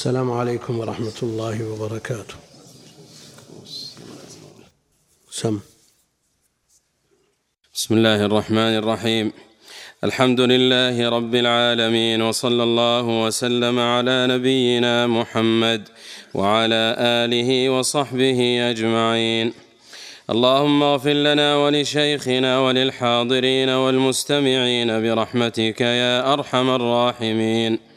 السلام عليكم ورحمة الله وبركاته. سم. بسم الله الرحمن الرحيم. الحمد لله رب العالمين وصلى الله وسلم على نبينا محمد وعلى آله وصحبه أجمعين. اللهم اغفر لنا ولشيخنا وللحاضرين والمستمعين برحمتك يا أرحم الراحمين.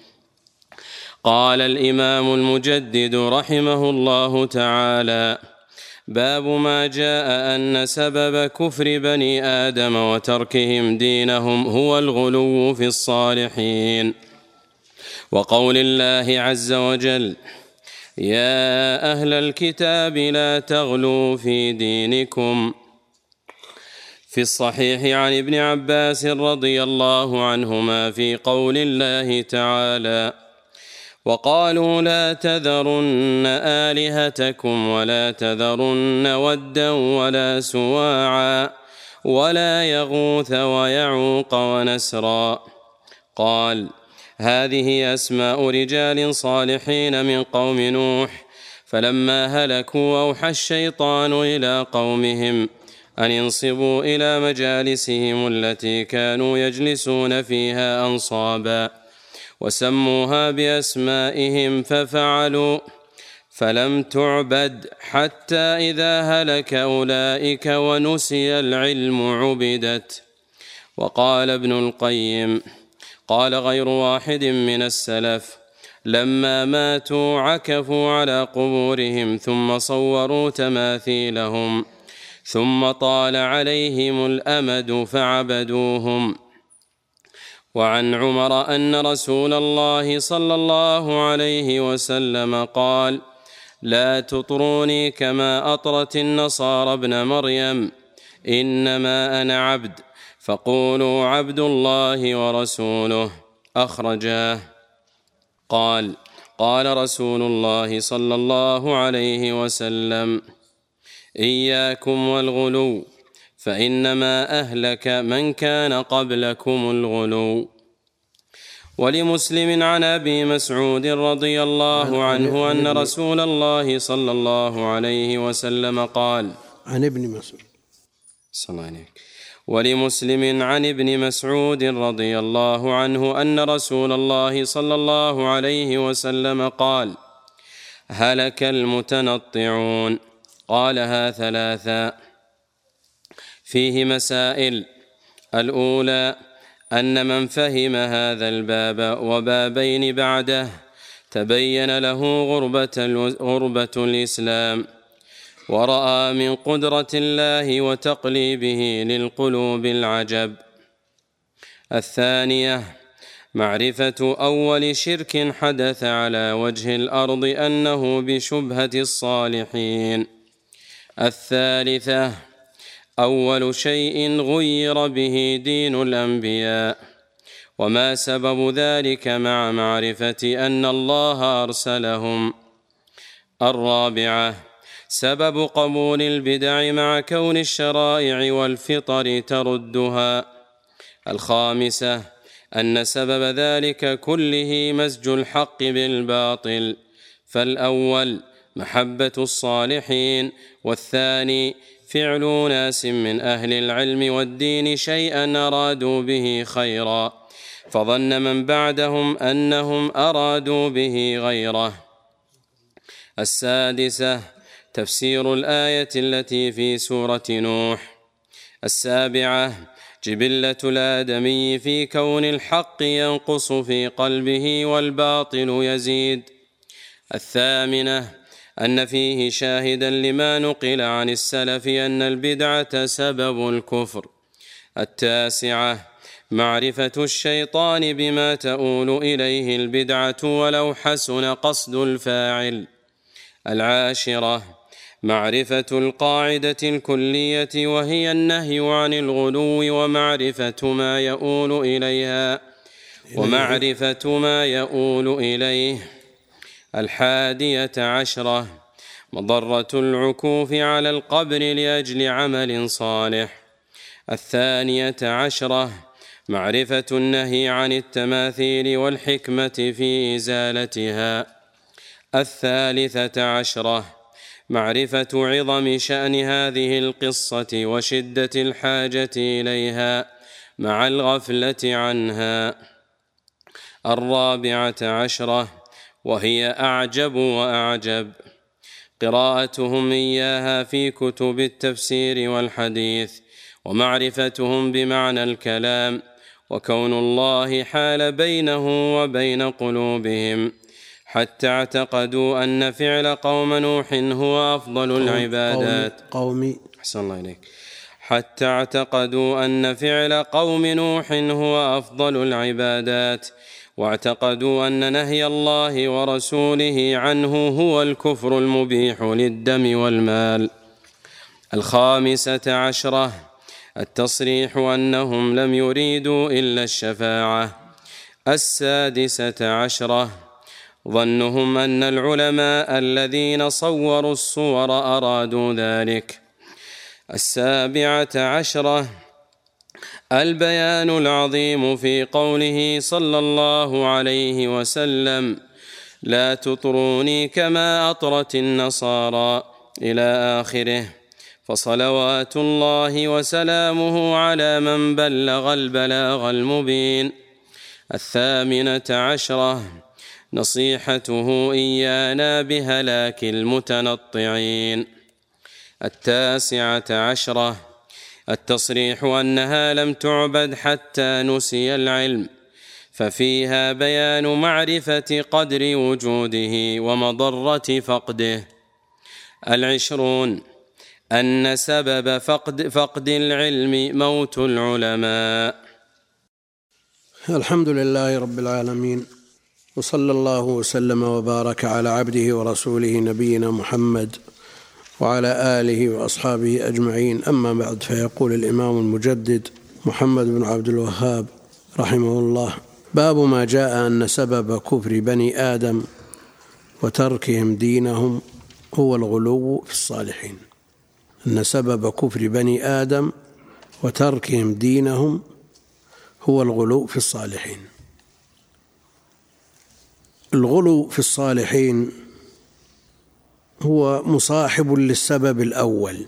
قال الإمام المجدد رحمه الله تعالى باب ما جاء أن سبب كفر بني آدم وتركهم دينهم هو الغلو في الصالحين. وقول الله عز وجل يا أهل الكتاب لا تغلوا في دينكم. في الصحيح عن ابن عباس رضي الله عنهما في قول الله تعالى وقالوا لا تذرن آلهتكم ولا تذرن ودا ولا سواعا ولا يغوث ويعوق ونسرا. قال هذه أسماء رجال صالحين من قوم نوح فلما هلكوا أوحى الشيطان إلى قومهم أن انصبوا إلى مجالسهم التي كانوا يجلسون فيها أنصابا. وسموها بأسمائهم ففعلوا فلم تعبد حتى إذا هلك أولئك ونسي العلم عبدت. وقال ابن القيم قال غير واحد من السلف لما ماتوا عكفوا على قبورهم ثم صوروا تماثيلهم ثم طال عليهم الأمد فعبدوهم. وعن عمر أن رسول الله صلى الله عليه وسلم قال لا تطروني كما أطرت النصارى ابن مريم إنما أنا عبد فقولوا عبد الله ورسوله. أخرجاه. قال قال رسول الله صلى الله عليه وسلم إياكم والغلو فإنما أهلك من كان قبلكم الغلو. ولمسلم عن أبي مسعود رضي الله عنه أن رسول الله صلى الله عليه وسلم قال عن ابن مسعود. صلى الله عليك ولمسلم عن ابن مسعود رضي الله عنه أن رسول الله صلى الله عليه وسلم قال هلك المتنطعون. قالها ثلاثا فيه مسائل. الأولى أن من فهم هذا الباب وبابين بعده تبين له غربة غربة الإسلام ورأى من قدرة الله وتقليبه للقلوب العجب. الثانية معرفة أول شرك حدث على وجه الأرض أنه بشبهة الصالحين. الثالثة أول شيء غير به دين الأنبياء. وما سبب ذلك مع معرفة أن الله أرسلهم. الرابعة سبب قبول البدع مع كون الشرائع والفطر تردها. الخامسة أن سبب ذلك كله مزج الحق بالباطل. فالأول محبة الصالحين والثاني فعل ناس من أهل العلم والدين شيئا أرادوا به خيرا فظن من بعدهم أنهم أرادوا به غيره. السادسة تفسير الآية التي في سورة نوح. السابعة جبلة الآدمي في كون الحق ينقص في قلبه والباطل يزيد. الثامنة أن فيه شاهدا لما نقل عن السلف أن البدعة سبب الكفر. التاسعة معرفة الشيطان بما تؤول إليه البدعة ولو حسن قصد الفاعل. العاشرة معرفة القاعدة الكلية وهي النهي عن الغلو ومعرفة ما يؤول إليها ومعرفة ما يؤول إليه. الحادية عشرة. مضرة العكوف على القبر لأجل عمل صالح. الثانية عشرة. معرفة النهي عن التماثيل والحكمة في إزالتها. الثالثة عشرة. معرفة عظم شأن هذه القصة وشدة الحاجة إليها مع الغفلة عنها. الرابعة عشرة. وهي أعجب وأعجب. قراءتهم إياها في كتب التفسير والحديث ومعرفتهم بمعنى الكلام وكون الله حال بينه وبين قلوبهم. حتى اعتقدوا أن فعل قوم نوح هو أفضل العبادات. قومي أحسن الله إليك. حتى اعتقدوا أن فعل قوم نوح هو أفضل العبادات. واعتقدوا أن نهي الله ورسوله عنه هو الكفر المبيح للدم والمال. الخامسة عشرة التصريح أنهم لم يريدوا إلا الشفاعة. السادسة عشرة ظنهم أن العلماء الذين صوروا الصور أرادوا ذلك. السابعة عشرة البيان العظيم في قوله صلى الله عليه وسلم لا تطروني كما أطرت النصارى إلى آخره. فصلوات الله وسلامه على من بلغ البلاغ المبين. الثامنة عشرة نصيحته إيانا بهلاك المتنطعين. التاسعة عشرة التصريح أنها لم تعبد حتى نسي العلم ففيها بيان معرفة قدر وجوده ومضرة فقده. العشرون أن سبب فقد فقد العلم موت العلماء. الحمد لله رب العالمين وصلى الله وسلم وبارك على عبده ورسوله نبينا محمد وعلى آله وأصحابه أجمعين. أما بعد فيقول الإمام المجدد محمد بن عبد الوهاب رحمه الله باب ما جاء أن سبب كفر بني آدم وتركهم دينهم هو الغلو في الصالحين. أن سبب كفر بني آدم وتركهم دينهم هو الغلو في الصالحين. الغلو في الصالحين هو مصاحب للسبب الأول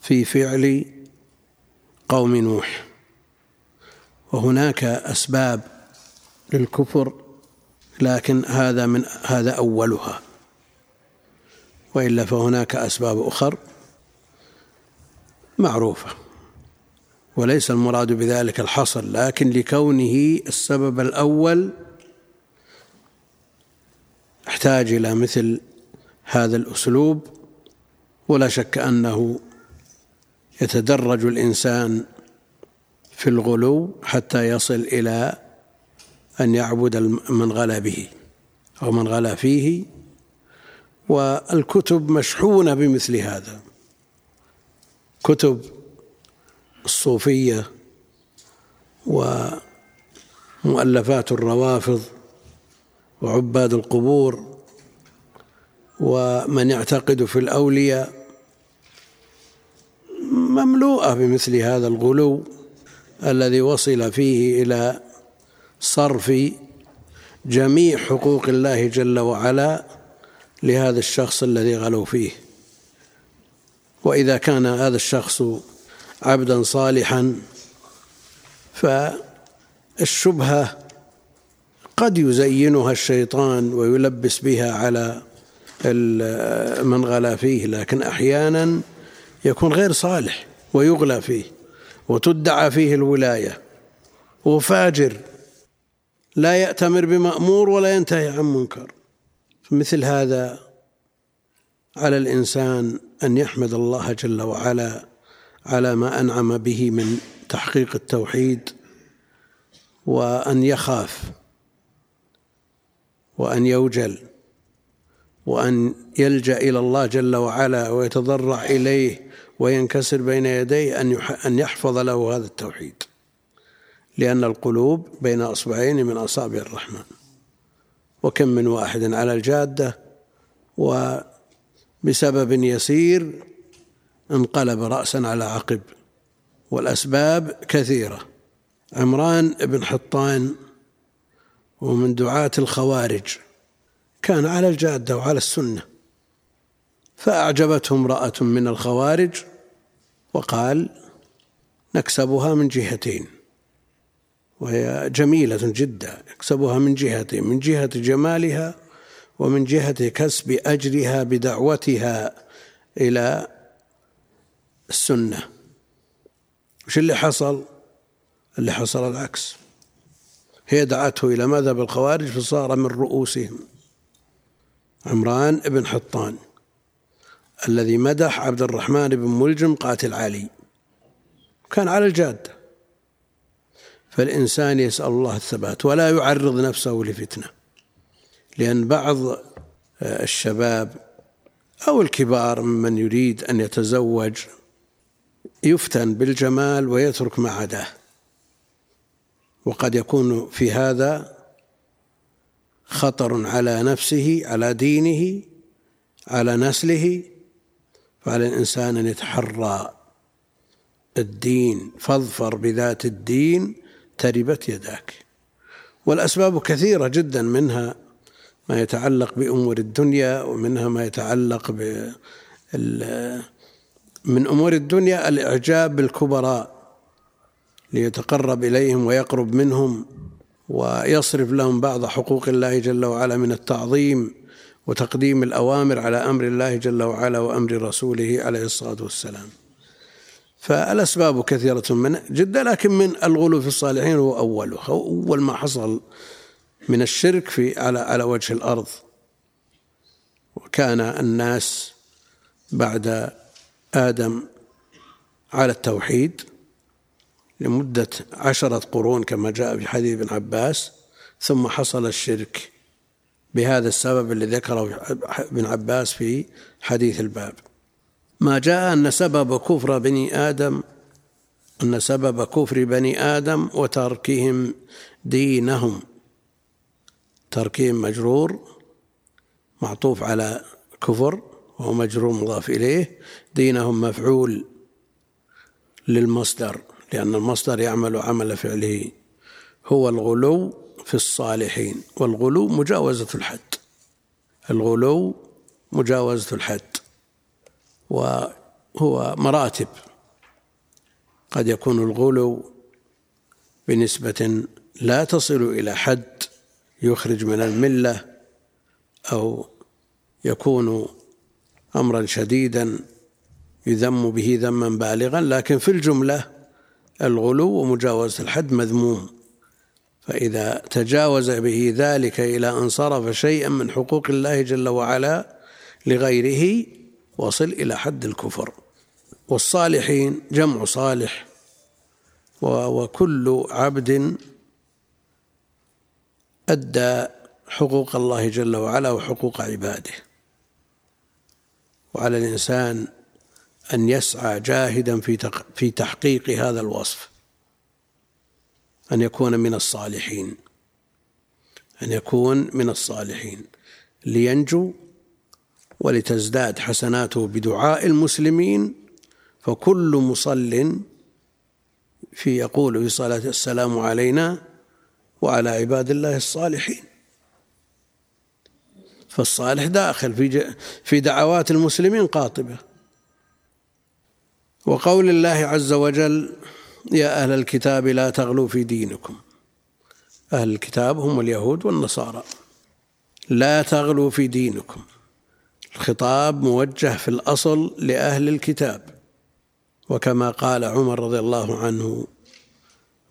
في فعل قوم نوح. وهناك أسباب للكفر لكن هذا من هذا أولها. وإلا فهناك أسباب أخر معروفة. وليس المراد بذلك الحصر لكن لكونه السبب الأول احتاج إلى مثل هذا الأسلوب ولا شك أنه يتدرج الإنسان في الغلو حتى يصل إلى أن يعبد من غلا به أو من غلا فيه والكتب مشحونة بمثل هذا. كتب الصوفية ومؤلفات الروافض وعباد القبور ومن يعتقد في الأولياء مملوءة بمثل هذا الغلو الذي وصل فيه إلى صرف جميع حقوق الله جل وعلا لهذا الشخص الذي غلوا فيه. وإذا كان هذا الشخص عبدا صالحا فالشبهة قد يزينها الشيطان ويلبس بها على من غلا فيه لكن أحيانا يكون غير صالح ويغلى فيه وتدعى فيه الولاية وفاجر لا يأتمر بمأمور ولا ينتهي عن منكر. مثل هذا على الإنسان أن يحمد الله جل وعلا على ما أنعم به من تحقيق التوحيد وأن يخاف وأن يوجل. وأن يلجأ إلى الله جل وعلا ويتضرع إليه وينكسر بين يديه أن أن يحفظ له هذا التوحيد. لأن القلوب بين أصبعين من أصابع الرحمن. وكم من واحد على الجادة وبسبب يسير انقلب رأسا على عقب. والأسباب كثيرة. عمران بن حطان ومن دعاة الخوارج. كان على الجادة وعلى السنة. فأعجبته امرأة من الخوارج وقال نكسبها من جهتين. وهي جميلة جدا. يكسبها من جهتين من جهة جمالها ومن جهة كسب أجرها بدعوتها إلى السنة. وش اللي حصل؟ اللي حصل العكس. هي دعته إلى مذهب الخوارج فصار من رؤوسهم. عمران بن حطان الذي مدح عبد الرحمن بن ملجم قاتل علي. كان على الجادة فالإنسان يسأل الله الثبات ولا يعرض نفسه لفتنة لأن بعض الشباب أو الكبار ممن يريد أن يتزوج يفتن بالجمال ويترك ما عداه وقد يكون في هذا خطر على نفسه على دينه على نسله فعلى الإنسان أن يتحرى الدين فاظفر بذات الدين تربت يداك. والأسباب كثيرة جدا منها ما يتعلق بأمور الدنيا ومنها ما يتعلق ب من أمور الدنيا الإعجاب بالكبراء ليتقرب إليهم ويقرب منهم. ويصرف لهم بعض حقوق الله جل وعلا من التعظيم وتقديم الأوامر على أمر الله جل وعلا وأمر رسوله عليه الصلاة والسلام. فالأسباب كثيرة من جدا لكن من الغلو في الصالحين هو أوله أول ما حصل من الشرك في على على وجه الأرض. وكان الناس بعد آدم على التوحيد لمدة عشرة قرون كما جاء في حديث ابن عباس ثم حصل الشرك بهذا السبب الذي ذكره ابن عباس في حديث الباب. ما جاء أن سبب كفر بني آدم أن سبب كفر بني آدم وتركهم دينهم. تركهم مجرور معطوف على كفر وهو مجرور مضاف إليه. دينهم مفعول للمصدر. لأن المصدر يعمل عمل فعله. هو الغلو في الصالحين والغلو مجاوزة الحد. الغلو مجاوزة الحد. وهو مراتب. قد يكون الغلو بنسبة لا تصل إلى حد يخرج من الملة أو يكون أمرا شديدا يذم به ذما بالغا لكن في الجملة الغلو ومجاوزة الحد مذموم. فإذا تجاوز به ذلك إلى أن صرف شيئا من حقوق الله جل وعلا لغيره وصل إلى حد الكفر. والصالحين جمع صالح وكل عبد أدى حقوق الله جل وعلا وحقوق عباده. وعلى الإنسان أن يسعى جاهدا في في تحقيق هذا الوصف. أن يكون من الصالحين. أن يكون من الصالحين. لينجو ولتزداد حسناته بدعاء المسلمين فكل مصل في يقول في صلاة السلام علينا وعلى عباد الله الصالحين. فالصالح داخل في في دعوات المسلمين قاطبة. وقول الله عز وجل يا أهل الكتاب لا تغلوا في دينكم. أهل الكتاب هم اليهود والنصارى. لا تغلوا في دينكم. الخطاب موجه في الأصل لأهل الكتاب. وكما قال عمر رضي الله عنه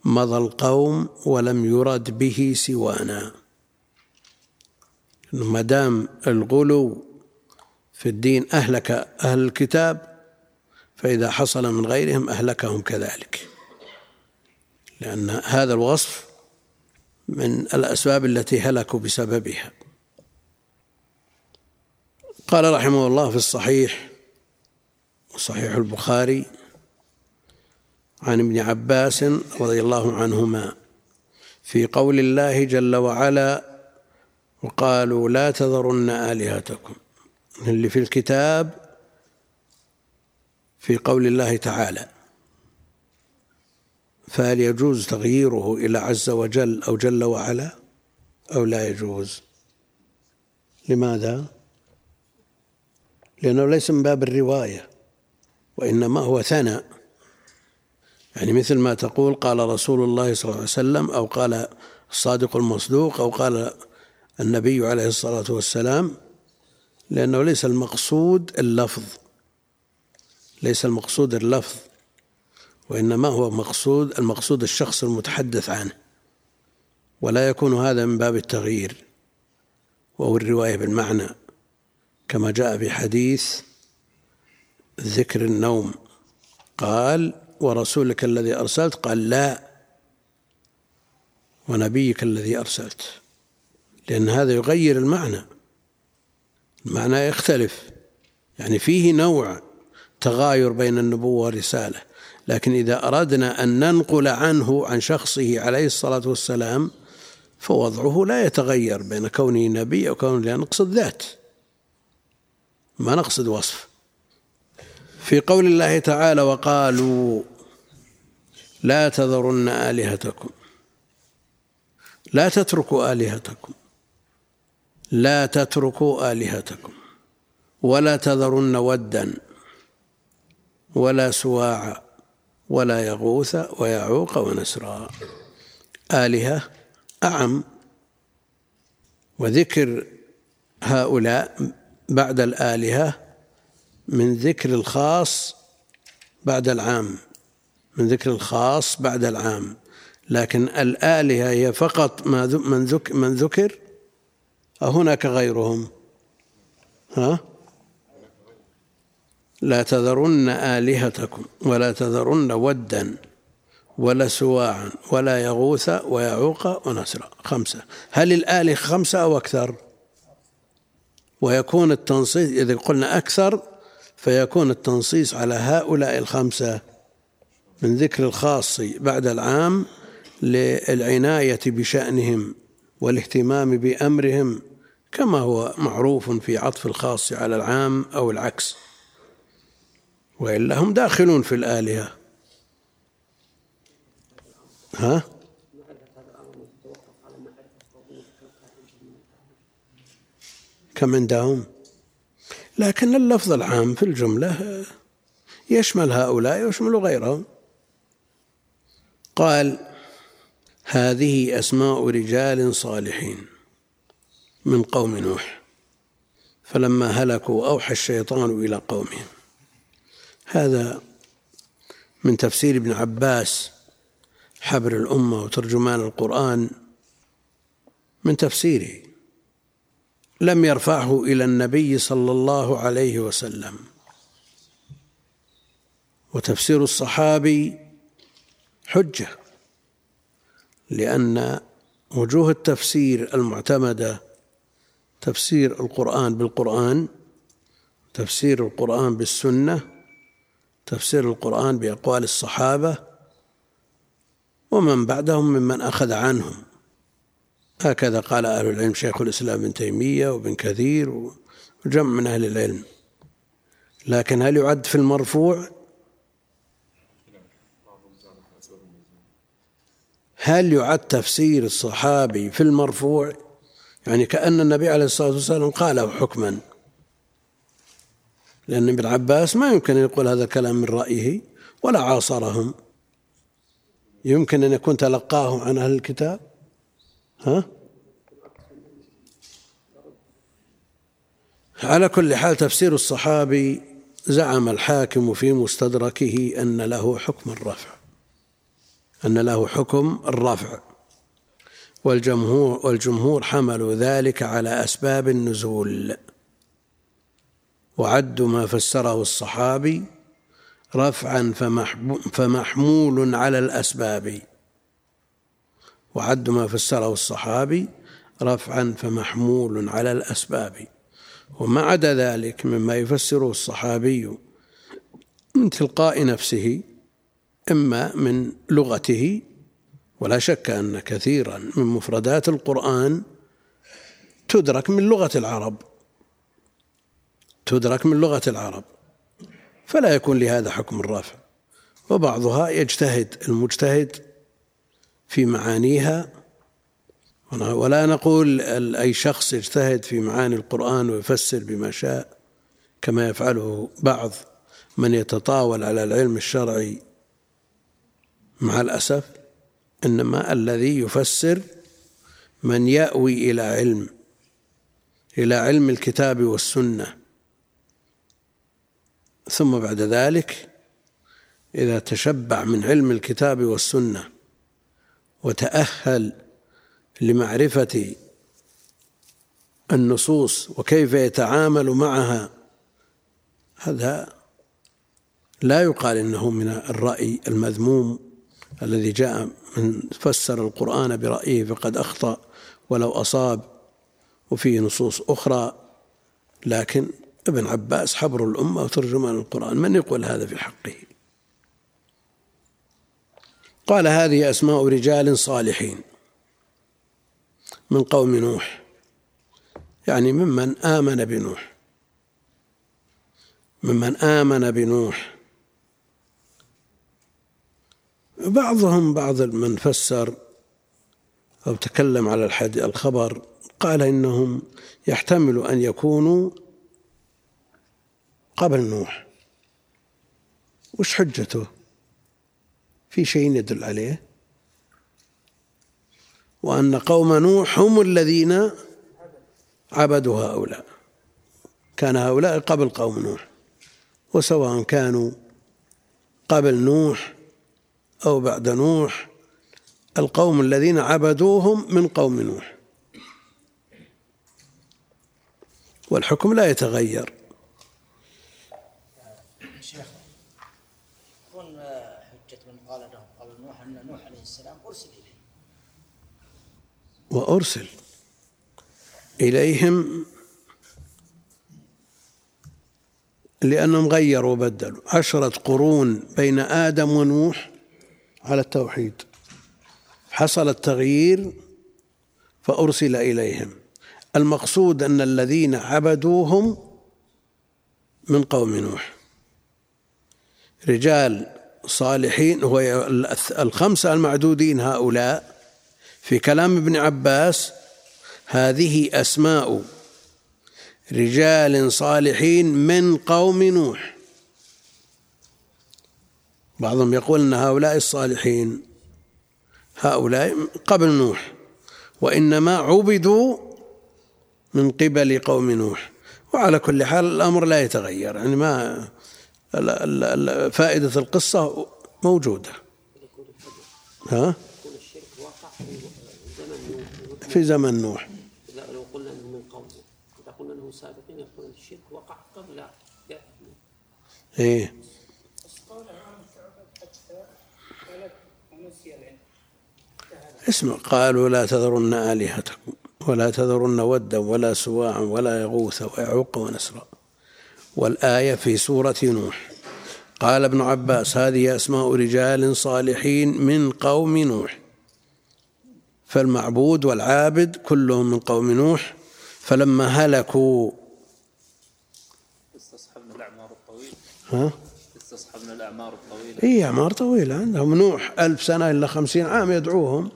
مضى القوم ولم يرد به سوانا. ما دام الغلو في الدين أهلك أهل الكتاب فإذا حصل من غيرهم أهلكهم كذلك. لأن هذا الوصف من الأسباب التي هلكوا بسببها. قال رحمه الله في الصحيح صحيح البخاري عن ابن عباس رضي الله عنهما في قول الله جل وعلا وقالوا لا تذرن آلهتكم. اللي في الكتاب في قول الله تعالى فهل يجوز تغييره إلى عز وجل أو جل وعلا أو لا يجوز. لماذا؟ لأنه ليس من باب الرواية وإنما هو ثناء. يعني مثل ما تقول قال رسول الله صلى الله عليه وسلم أو قال الصادق المصدوق أو قال النبي عليه الصلاة والسلام لأنه ليس المقصود اللفظ. ليس المقصود اللفظ وإنما هو مقصود المقصود الشخص المتحدث عنه. ولا يكون هذا من باب التغيير وهو الرواية بالمعنى كما جاء في حديث ذكر النوم. قال ورسولك الذي أرسلت؟ قال لا ونبيك الذي أرسلت. لأن هذا يغير المعنى المعنى يختلف. يعني فيه نوع تغاير بين النبوة والرسالة. لكن إذا أردنا أن ننقل عنه عن شخصه عليه الصلاة والسلام فوضعه لا يتغير بين كونه نبي أو كونه لا نقصد ذات. ما نقصد وصف. في قول الله تعالى وقالوا لا تذرن آلهتكم. لا تتركوا آلهتكم. لا تتركوا آلهتكم. ولا تذرن ودا. ولا سواعا ولا يغوث ويعوق ونسرا. آلهة أعم. وذكر هؤلاء بعد الآلهة من ذكر الخاص بعد العام. من ذكر الخاص بعد العام. لكن الآلهة هي فقط ما من ذكر من ذكر. أو هناك غيرهم. ها؟ لا تذرن آلهتكم ولا تذرن ودا ولا سواعا ولا يغوث ويعوق ونسرا. خمسة. هل الآلهة خمسة أو أكثر؟ ويكون التنصيص إذا قلنا أكثر فيكون التنصيص على هؤلاء الخمسة من ذكر الخاص بعد العام للعناية بشأنهم والاهتمام بأمرهم كما هو معروف في عطف الخاص على العام أو العكس. وإلا هم داخلون في الآلهة. ها؟ كم عندهم؟ لكن اللفظ العام في الجملة يشمل هؤلاء ويشمل غيرهم. قال هذه أسماء رجال صالحين من قوم نوح. فلما هلكوا أوحى الشيطان إلى قومهم. هذا من تفسير ابن عباس حبر الأمة وترجمان القرآن من تفسيره. لم يرفعه إلى النبي صلى الله عليه وسلم. وتفسير الصحابي حجة لأن وجوه التفسير المعتمدة تفسير القرآن بالقرآن تفسير القرآن بالسنة تفسير القرآن بأقوال الصحابة ومن بعدهم ممن أخذ عنهم. هكذا قال أهل العلم شيخ الإسلام ابن تيمية وابن كثير وجمع من أهل العلم. لكن هل يعد في المرفوع؟ هل يعد تفسير الصحابي في المرفوع؟ يعني كأن النبي عليه الصلاة والسلام قاله حكما. لأن ابن عباس ما يمكن أن يقول هذا الكلام من رأيه ولا عاصرهم. يمكن أن يكون تلقاه عن أهل الكتاب؟ ها؟ على كل حال تفسير الصحابي زعم الحاكم في مستدركه أن له حكم الرفع. أن له حكم الرفع. والجمهور والجمهور حملوا ذلك على أسباب النزول. وعدوا ما فسره الصحابي رفعا فمحمول على الأسباب. وعد ما فسره الصحابي رفعا فمحمول على الأسباب. وما عدا ذلك مما يفسره الصحابي من تلقاء نفسه إما من لغته ولا شك أن كثيرا من مفردات القرآن تدرك من لغة العرب. تدرك من لغة العرب فلا يكون لهذا حكم الرافع وبعضها يجتهد المجتهد في معانيها. ولا نقول أي شخص يجتهد في معاني القرآن ويفسر بما شاء كما يفعله بعض من يتطاول على العلم الشرعي. مع الأسف إنما الذي يفسر من يأوي إلى علم إلى علم الكتاب والسنة. ثم بعد ذلك إذا تشبع من علم الكتاب والسنة وتأهل لمعرفة النصوص وكيف يتعامل معها هذا لا يقال إنه من الرأي المذموم الذي جاء من فسر القرآن برأيه فقد أخطأ ولو أصاب وفيه نصوص أخرى لكن ابن عباس حبر الأمة وترجمان القرآن. من يقول هذا في حقه؟ قال هذه أسماء رجال صالحين من قوم نوح يعني ممن آمن بنوح ممن آمن بنوح. بعضهم بعض من فسر أو تكلم على الخبر قال إنهم يحتمل أن يكونوا قبل نوح. وش حجته؟ في شيء يدل عليه؟ وأن قوم نوح هم الذين عبدوا هؤلاء. كان هؤلاء قبل قوم نوح. وسواء كانوا قبل نوح أو بعد نوح القوم الذين عبدوهم من قوم نوح. والحكم لا يتغير شيخ يكون حجة من قال لهم قبل نوح أن نوح عليه السلام أرسل إليه وأرسل إليهم لأنهم غيروا وبدلوا. عشرة قرون بين آدم ونوح على التوحيد. حصل التغيير فأرسل إليهم. المقصود أن الذين عبدوهم من قوم نوح. رجال صالحين هو الخمسة المعدودين هؤلاء في كلام ابن عباس هذه أسماء رجال صالحين من قوم نوح. بعضهم يقول أن هؤلاء الصالحين هؤلاء قبل نوح وإنما عبدوا من قبل قوم نوح. وعلى كل حال الأمر لا يتغير يعني ما فائدة القصة موجودة. ها؟ في زمن نوح. لو قلنا إنه من قوم إذا قلنا إنه سابقين يقولون الشرك وقع قبل إيه. اسمع قالوا لا تذرن آلهتكم ولا تذرن ودا ولا سواعا ولا يغوث ويعوق ونسرا. والآية في سورة نوح. قال ابن عباس هذه أسماء رجال صالحين من قوم نوح. فالمعبود والعابد كلهم من قوم نوح فلما هلكوا استصحبنا الأعمار الطويلة. ها؟ استصحبنا الأعمار الطويلة. إيه أعمار طويلة عندهم نوح ألف سنة إلا خمسين عام يدعوهم.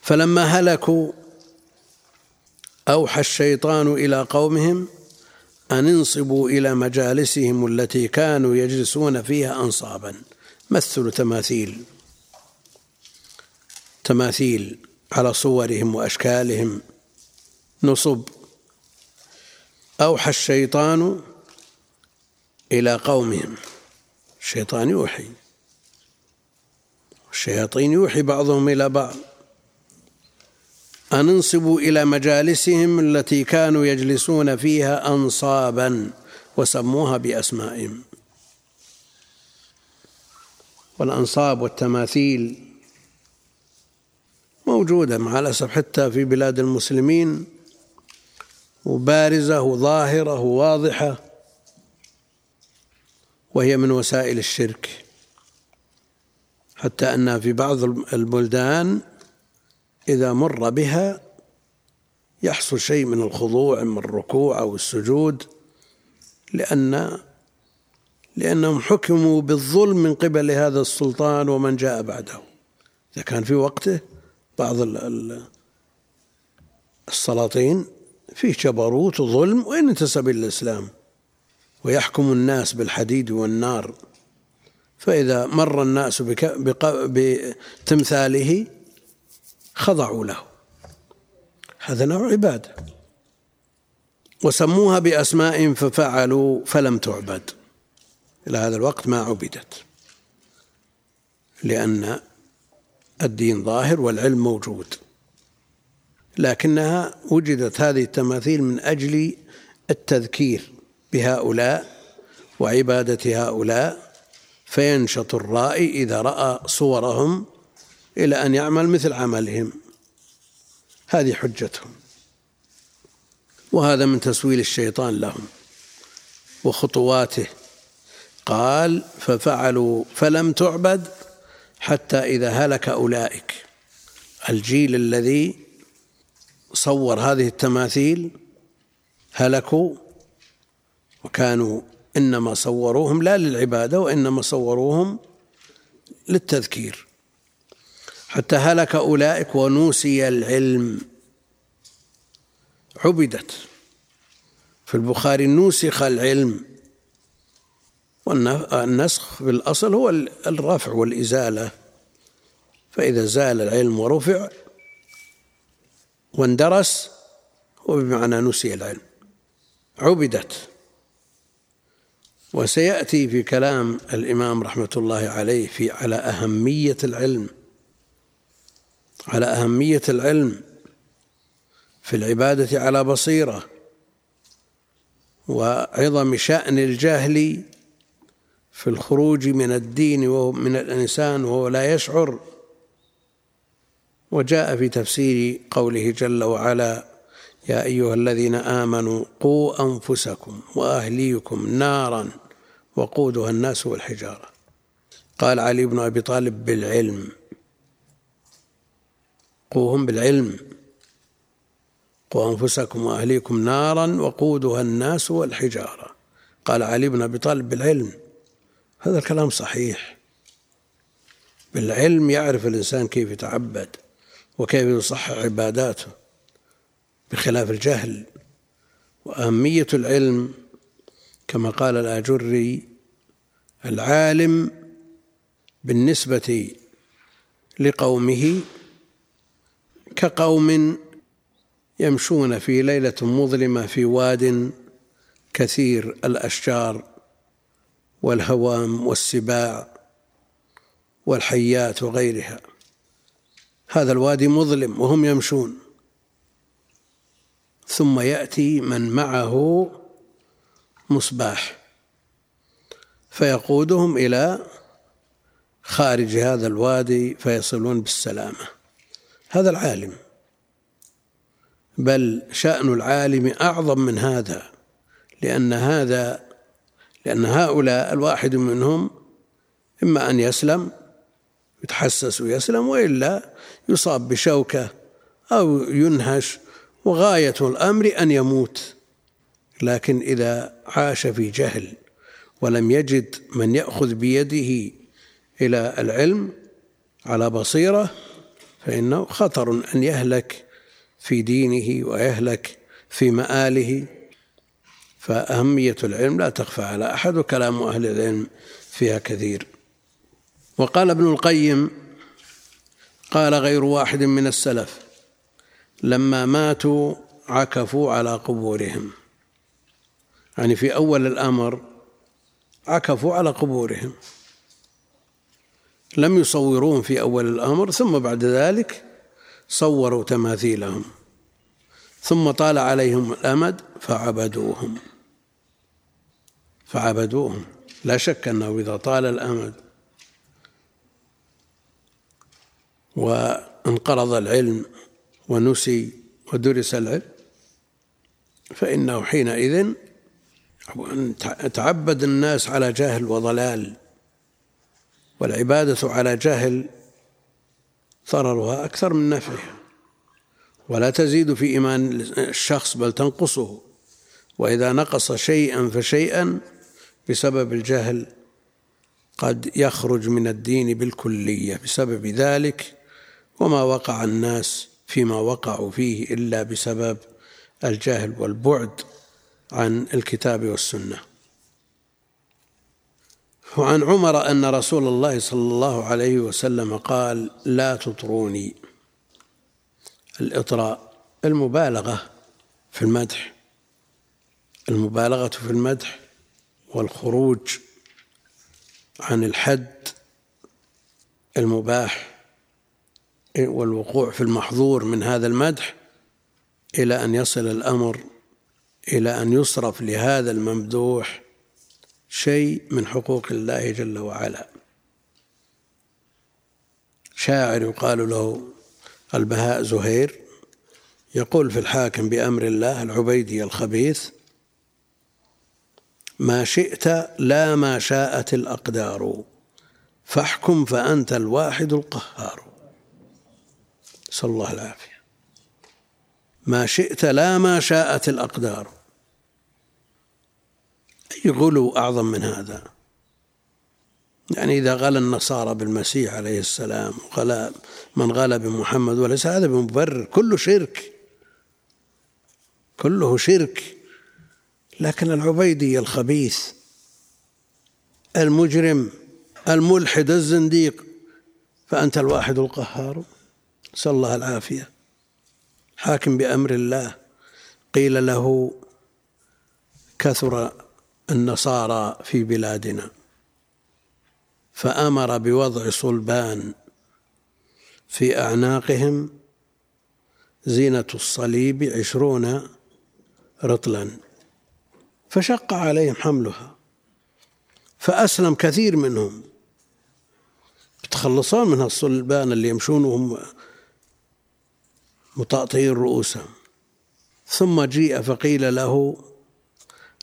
فلما هلكوا أوحى الشيطان إلى قومهم أن انصبوا إلى مجالسهم التي كانوا يجلسون فيها أنصابا. مثلوا تماثيل. تماثيل على صورهم وأشكالهم. نصب. أوحى الشيطان إلى قومهم. الشيطان يوحي. الشياطين يوحي بعضهم إلى بعض. أن انصبوا إلى مجالسهم التي كانوا يجلسون فيها أنصابا وسموها بأسمائهم. والأنصاب والتماثيل موجودة مع الأسف حتى في بلاد المسلمين وبارزة وظاهرة وواضحة وهي من وسائل الشرك. حتى أنها في بعض البلدان إذا مر بها يحصل شيء من الخضوع من الركوع أو السجود لأن لأنهم حكموا بالظلم من قبل هذا السلطان ومن جاء بعده. إذا كان في وقته بعض السلاطين فيه جبروت وظلم وإن انتسب إلى الإسلام ويحكم الناس بالحديد والنار. فإذا مر الناس بتمثاله خضعوا له. هذا نوع عبادة. وسموها بأسماء ففعلوا فلم تعبد. إلى هذا الوقت ما عبدت. لأن الدين ظاهر والعلم موجود. لكنها وجدت هذه التماثيل من أجل التذكير بهؤلاء وعبادة هؤلاء فينشط الرائي إذا رأى صورهم إلى أن يعمل مثل عملهم. هذه حجتهم. وهذا من تسويل الشيطان لهم وخطواته. قال ففعلوا فلم تعبد حتى إذا هلك أولئك. الجيل الذي صور هذه التماثيل هلكوا وكانوا إنما صوروهم لا للعبادة وإنما صوروهم للتذكير. حتى هلك أولئك ونوسي العلم. عبدت. في البخاري نوسخ العلم. والنسخ في الأصل هو الرفع والإزالة. فإذا زال العلم ورفع واندرس هو بمعنى نسي العلم. عبدت. وسيأتي في كلام الإمام رحمة الله عليه في على أهمية العلم. على أهمية العلم في العبادة على بصيرة وعظم شأن الجهل في الخروج من الدين ومن الإنسان وهو لا يشعر. وجاء في تفسير قوله جل وعلا يا أيها الذين آمنوا قوا أنفسكم وأهليكم نارا وقودها الناس والحجارة. قال علي بن أبي طالب بالعلم. قوهم بالعلم. قوا أنفسكم وأهليكم نارا وقودها الناس والحجارة. قال علي بن أبي طالب بالعلم. هذا الكلام صحيح. بالعلم يعرف الإنسان كيف يتعبد وكيف يصحح عباداته بخلاف الجهل. وأهمية العلم كما قال الآجري العالم بالنسبة لقومه كقوم يمشون في ليلة مظلمة في واد كثير الأشجار. والهوام والسباع والحيات وغيرها. هذا الوادي مظلم وهم يمشون. ثم يأتي من معه مصباح. فيقودهم إلى خارج هذا الوادي فيصلون بالسلامة. هذا العالم. بل شأن العالم أعظم من هذا لأن هذا لأن هؤلاء الواحد منهم إما أن يسلم يتحسس ويسلم وإلا يصاب بشوكة أو ينهش وغاية الأمر أن يموت. لكن إذا عاش في جهل ولم يجد من يأخذ بيده إلى العلم على بصيرة فإنه خطر أن يهلك في دينه ويهلك في مآله. فأهمية العلم لا تخفى على أحد وكلام أهل العلم فيها كثير. وقال ابن القيم قال غير واحد من السلف لما ماتوا عكفوا على قبورهم. يعني في أول الأمر عكفوا على قبورهم. لم يصوروهم في أول الأمر ثم بعد ذلك صوروا تماثيلهم. ثم طال عليهم الأمد فعبدوهم. فعبدوهم. لا شك أنه إذا طال الأمد وانقرض العلم ونسي ودرس العلم فإنه حينئذ تعبد الناس على جهل وضلال والعبادة على جهل ضررها أكثر من نفعها. ولا تزيد في إيمان الشخص بل تنقصه. وإذا نقص شيئا فشيئا بسبب الجهل قد يخرج من الدين بالكلية. بسبب ذلك وما وقع الناس فيما وقعوا فيه إلا بسبب الجهل والبعد عن الكتاب والسنة. وعن عمر أن رسول الله صلى الله عليه وسلم قال لا تطروني. الإطراء المبالغة في المدح. المبالغة في المدح والخروج عن الحد المباح والوقوع في المحظور من هذا المدح إلى أن يصل الأمر إلى أن يصرف لهذا الممدوح شيء من حقوق الله جل وعلا. شاعر يقال له البهاء زهير يقول في الحاكم بأمر الله العبيدي الخبيث ما شئت لا ما شاءت الأقدار فاحكم فأنت الواحد القهار. نسأل الله العافية ما شئت لا ما شاءت الأقدار. أي غلو أعظم من هذا. يعني إذا غلا النصارى بالمسيح عليه السلام وغلا من غلا بمحمد وليس هذا بمبرر كله شرك. كله شرك. لكن العبيدي الخبيث المجرم الملحد الزنديق فأنت الواحد القهار. نسأل الله العافية. حاكم بأمر الله. قيل له كثر النصارى في بلادنا. فأمر بوضع صلبان في أعناقهم زينة الصليب عشرون رطلا. فشق عليهم حملها. فأسلم كثير منهم. يتخلصون من الصلبان اللي يمشون وهم مطاطئين رؤوسهم. ثم جيء فقيل له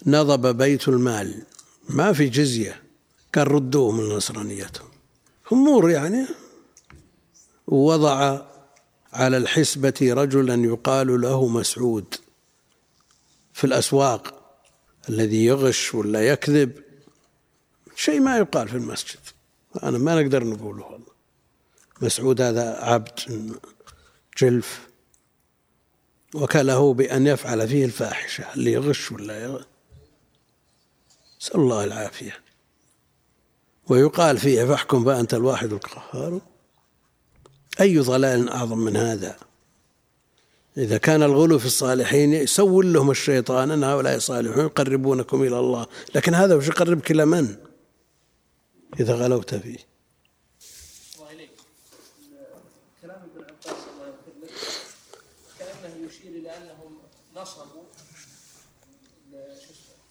نضب بيت المال. ما في جزية. قال ردوه من نصرانيتهم أمور يعني ووضع على الحسبة رجلا يقال له مسعود في الأسواق الذي يغش ولا يكذب شيء ما يقال في المسجد. أنا ما نقدر نقوله والله. مسعود هذا عبد جلف وكله بأن يفعل فيه الفاحشة اللي يغش ولا يغش نسأل الله العافية. ويقال فيه فاحكم فأنت الواحد القهار. أي ضلال أعظم من هذا؟ إذا كان الغلو في الصالحين يسول لهم الشيطان أن هؤلاء صالحون يقربونكم إلى الله لكن هذا وش يقربك إلى من؟ إذا غلوت فيه كلام ابن عباس الله يغفر لك كانه يشير إلى انهم نصبوا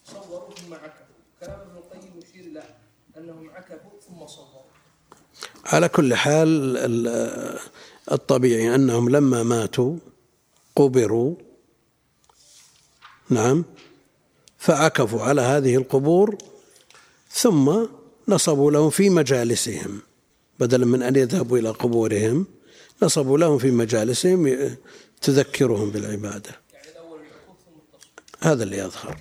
صوروا ثم عكفوا كلام ابن القيم يشير إلى انهم عكفوا ثم صوروا على كل حال الطبيعي أنهم لما ماتوا قبروا. نعم. فعكفوا على هذه القبور ثم نصبوا لهم في مجالسهم. بدلا من أن يذهبوا إلى قبورهم نصبوا لهم في مجالسهم تذكرهم بالعبادة. هذا اللي يظهر.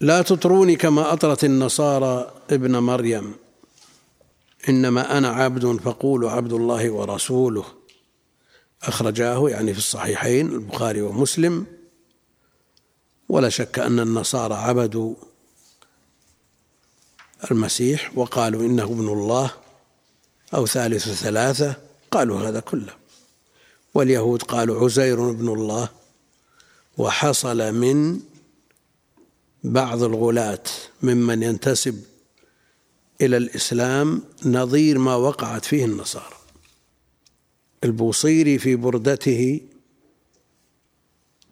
لا تطروني كما أطرت النصارى ابن مريم. إنما أنا عبد فقولوا عبد الله ورسوله. أخرجاه يعني في الصحيحين البخاري ومسلم. ولا شك أن النصارى عبدوا المسيح وقالوا إنه ابن الله أو ثالث ثلاثة. قالوا هذا كله. واليهود قالوا عزير ابن الله. وحصل من بعض الغلاة ممن ينتسب إلى الإسلام نظير ما وقعت فيه النصارى. البوصيري في بردته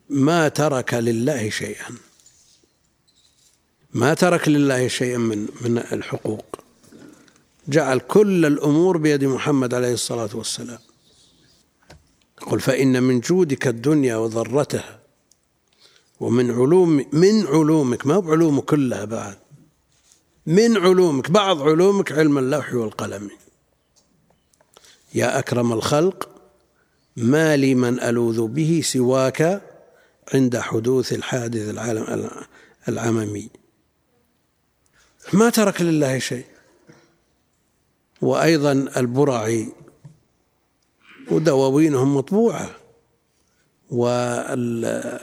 ما ترك لله شيئا. ما ترك لله شيئا من من الحقوق. جعل كل الأمور بيد محمد عليه الصلاة والسلام. يقول فإن من جودك الدنيا وضرتها ومن علوم من علومك ما بعلومه كلها بعد. من علومك بعض علومك علم اللوح والقلم. يا أكرم الخلق ما لي من ألوذ به سواك عند حدوث الحادث العالم العممي. ما ترك لله شيء. وأيضا البرعي ودواوينهم مطبوعة. والبردة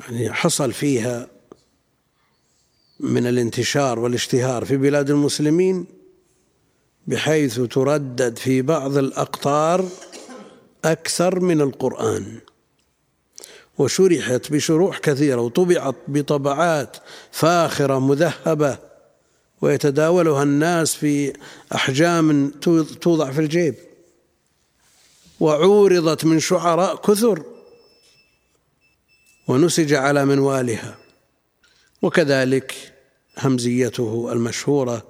يعني حصل فيها من الانتشار والاشتهار في بلاد المسلمين بحيث تردد في بعض الأقطار أكثر من القرآن. وشرحت بشروح كثيرة وطبعت بطبعات فاخرة مذهبة ويتداولها الناس في أحجام توضع في الجيب. وعورضت من شعراء كثر ونسج على منوالها. وكذلك همزيته المشهورة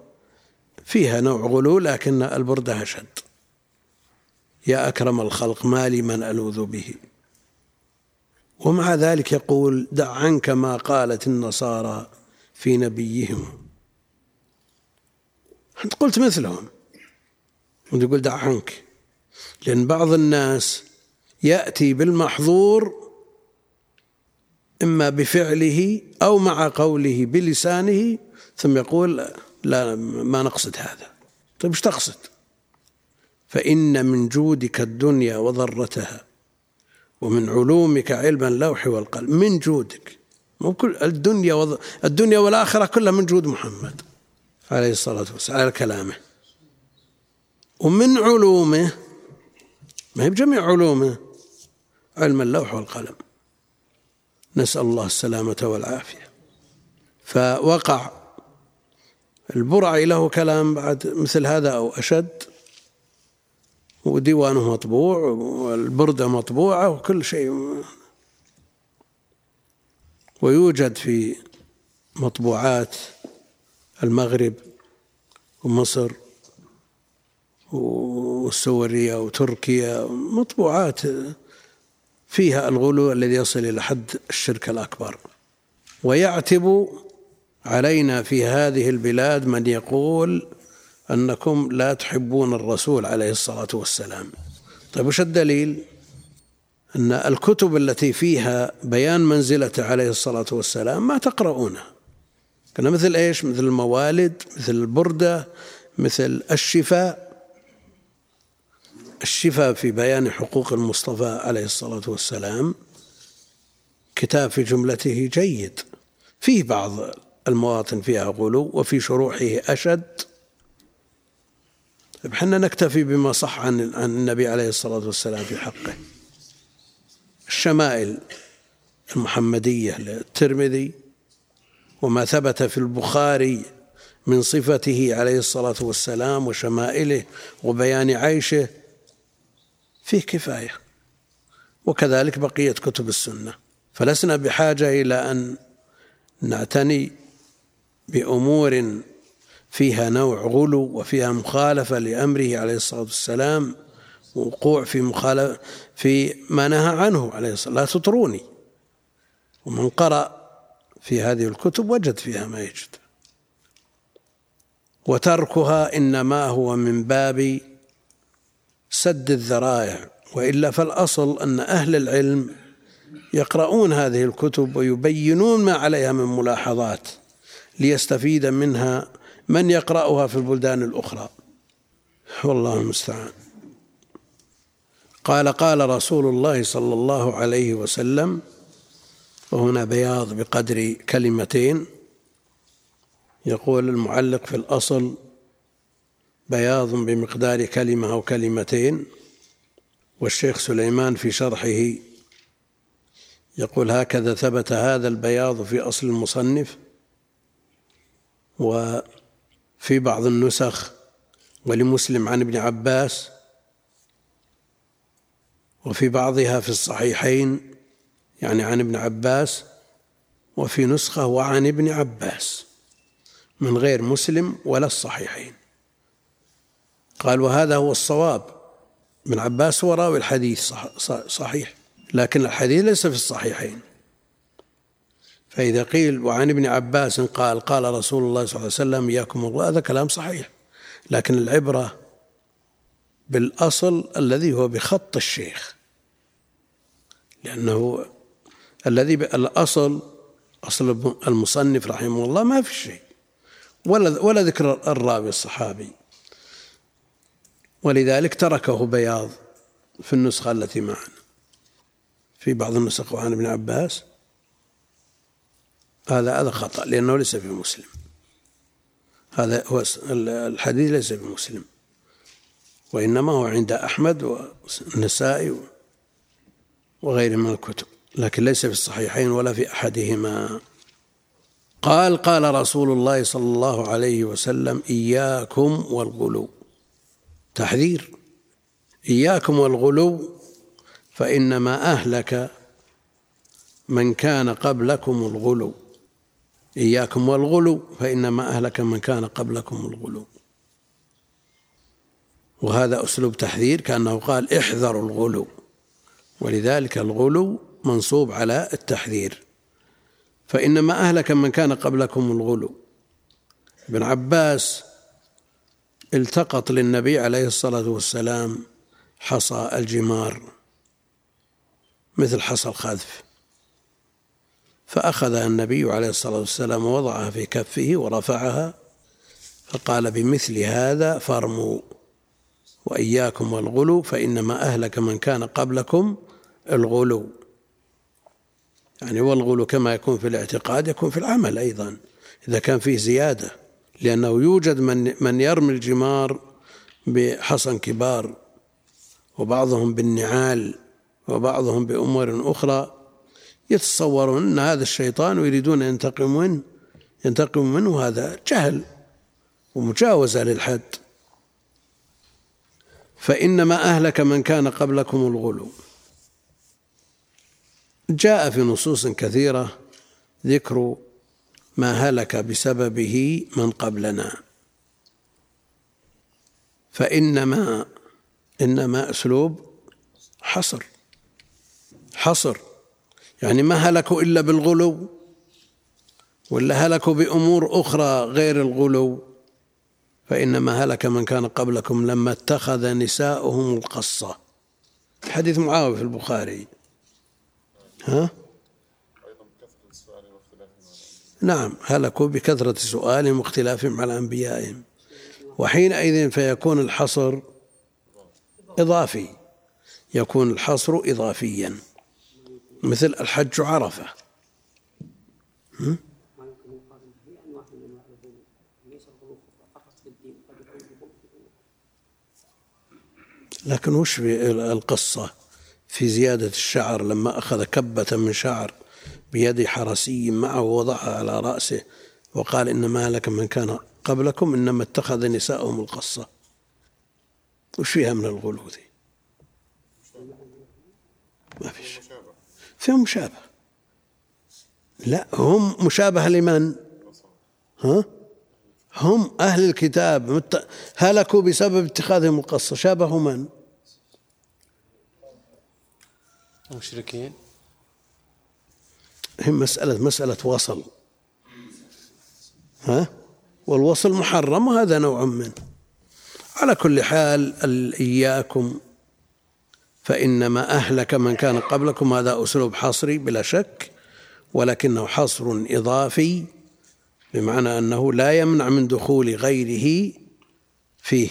فيها نوع غلو لكن البردة أشد. يا أكرم الخلق ما لي من ألوذ به. ومع ذلك يقول دع عنك ما قالت النصارى في نبيهم. أنت قلت مثلهم. وتقول دع عنك. لأن بعض الناس يأتي بالمحظور إما بفعله أو مع قوله بلسانه ثم يقول لا ما نقصد هذا. طيب إيش تقصد؟ فإن من جودك الدنيا وضرتها ومن علومك علم اللوح والقلم من جودك. كل الدنيا وض... الدنيا والآخرة كلها من جود محمد عليه الصلاة والسلام على كلامه. ومن علومه ما هي بجميع علومه علم اللوح والقلم. نسأل الله السلامة والعافية. فوقع البرعي له كلام بعد مثل هذا أو أشد. وديوانه مطبوع والبردة مطبوعة وكل شيء. ويوجد في مطبوعات المغرب ومصر والسورية وتركيا مطبوعات فيها الغلو الذي يصل إلى حد الشرك الأكبر. ويعتب علينا في هذه البلاد من يقول أنكم لا تحبون الرسول عليه الصلاة والسلام. طيب وش الدليل؟ أن الكتب التي فيها بيان منزلته عليه الصلاة والسلام ما تقرؤونها كان مثل إيش؟ مثل الموالد مثل البردة مثل الشفاء. الشفاء في بيان حقوق المصطفى عليه الصلاة والسلام. كتاب في جملته جيد. فيه بعض المواطن فيها غلو وفي شروحه أشد. إحنا نكتفي بما صح عن عن النبي عليه الصلاة والسلام في حقه. الشمائل المحمدية للترمذي وما ثبت في البخاري من صفته عليه الصلاة والسلام وشمائله وبيان عيشه فيه كفاية. وكذلك بقية كتب السنة. فلسنا بحاجة إلى أن نعتني بأمور فيها نوع غلو وفيها مخالفة لأمره عليه الصلاة والسلام وقوع في مخالفة في ما نهى عنه عليه الصلاة لا تطروني. ومن قرأ في هذه الكتب وجد فيها ما يجد. وتركها إنما هو من باب سد الذرائع وإلا فالأصل أن أهل العلم يقرؤون هذه الكتب ويبينون ما عليها من ملاحظات ليستفيد منها من يقرأها في البلدان الأخرى. والله المستعان. قال قال رسول الله صلى الله عليه وسلم وهنا بياض بقدر كلمتين يقول المعلق في الأصل بياض بمقدار كلمة أو كلمتين والشيخ سليمان في شرحه يقول هكذا ثبت هذا البياض في أصل المصنف وفي بعض النسخ ولمسلم عن ابن عباس وفي بعضها في الصحيحين يعني عن ابن عباس وفي نسخة وعن ابن عباس من غير مسلم ولا الصحيحين. قال وهذا هو الصواب. ابن عباس هو راوي الحديث صحيح. لكن الحديث ليس في الصحيحين. فإذا قيل وعن ابن عباس قال قال رسول الله صلى الله عليه وسلم إياكم الله هذا كلام صحيح. لكن العبرة بالأصل الذي هو بخط الشيخ. لأنه الذي الأصل أصل المصنف رحمه الله ما في شيء. ولا ولا ذكر الراوي الصحابي. ولذلك تركه بياض في النسخة التي معنا. في بعض النسخ عن ابن عباس. هذا هذا خطأ لأنه ليس في مسلم. هذا هو الحديث ليس في مسلم. وإنما هو عند أحمد والنسائي وغيره من الكتب. لكن ليس في الصحيحين ولا في أحدهما. قال قال رسول الله صلى الله عليه وسلم إياكم والغلو. تحذير. إياكم والغلو فإنما أهلك من كان قبلكم الغلو. إياكم والغلو فإنما أهلك من كان قبلكم الغلو. وهذا أسلوب تحذير كأنه قال احذروا الغلو. ولذلك الغلو منصوب على التحذير. فإنما أهلك من كان قبلكم الغلو. ابن عباس التقط للنبي عليه الصلاة والسلام حصى الجمار مثل حصى الخذف. فأخذها النبي عليه الصلاة والسلام ووضعها في كفه ورفعها فقال بمثل هذا فارموا وإياكم والغلو فإنما أهلك من كان قبلكم الغلو. يعني والغلو كما يكون في الاعتقاد يكون في العمل أيضا إذا كان فيه زيادة. لأنه يوجد من من يرمي الجمار بحصن كبار وبعضهم بالنعال وبعضهم بأمور أخرى يتصورون أن هذا الشيطان ويريدون أن ينتقموا منه ينتقم منه هذا جهل ومجاوزة للحد. فإنما أهلك من كان قبلكم الغلو. جاء في نصوص كثيرة ذكر ما هلك بسببه من قبلنا. فإنما إنما أسلوب حصر. حصر. يعني ما هلكوا إلا بالغلو ولا هلكوا بأمور أخرى غير الغلو. فإنما هلك من كان قبلكم لما اتخذ نساؤهم القصة. حديث معاوية في البخاري. ها؟ نعم هلكوا بكثرة سؤالهم واختلافهم على أنبيائهم. وحينئذ فيكون الحصر إضافي. يكون الحصر إضافيا. مثل الحج عرفة. لكن وش القصة في زيادة الشعر لما أخذ كبة من شعر؟ بيد حرسي معه ووضعها على رأسه وقال إنما لك من كان قبلكم إنما اتخذ نساءهم القصة. وش فيها من الغلو ذي ما في شيء. فيهم مشابه. لا هم مشابه لمن؟ ها؟ هم أهل الكتاب. هلكوا بسبب اتخاذهم القصة. شابهوا من؟ المشركين هم مسألة مسألة وصل. ها؟ والوصل محرم وهذا نوع منه على كل حال إياكم فإنما أهلك من كان قبلكم هذا أسلوب حصري بلا شك ولكنه حصر إضافي بمعنى أنه لا يمنع من دخول غيره فيه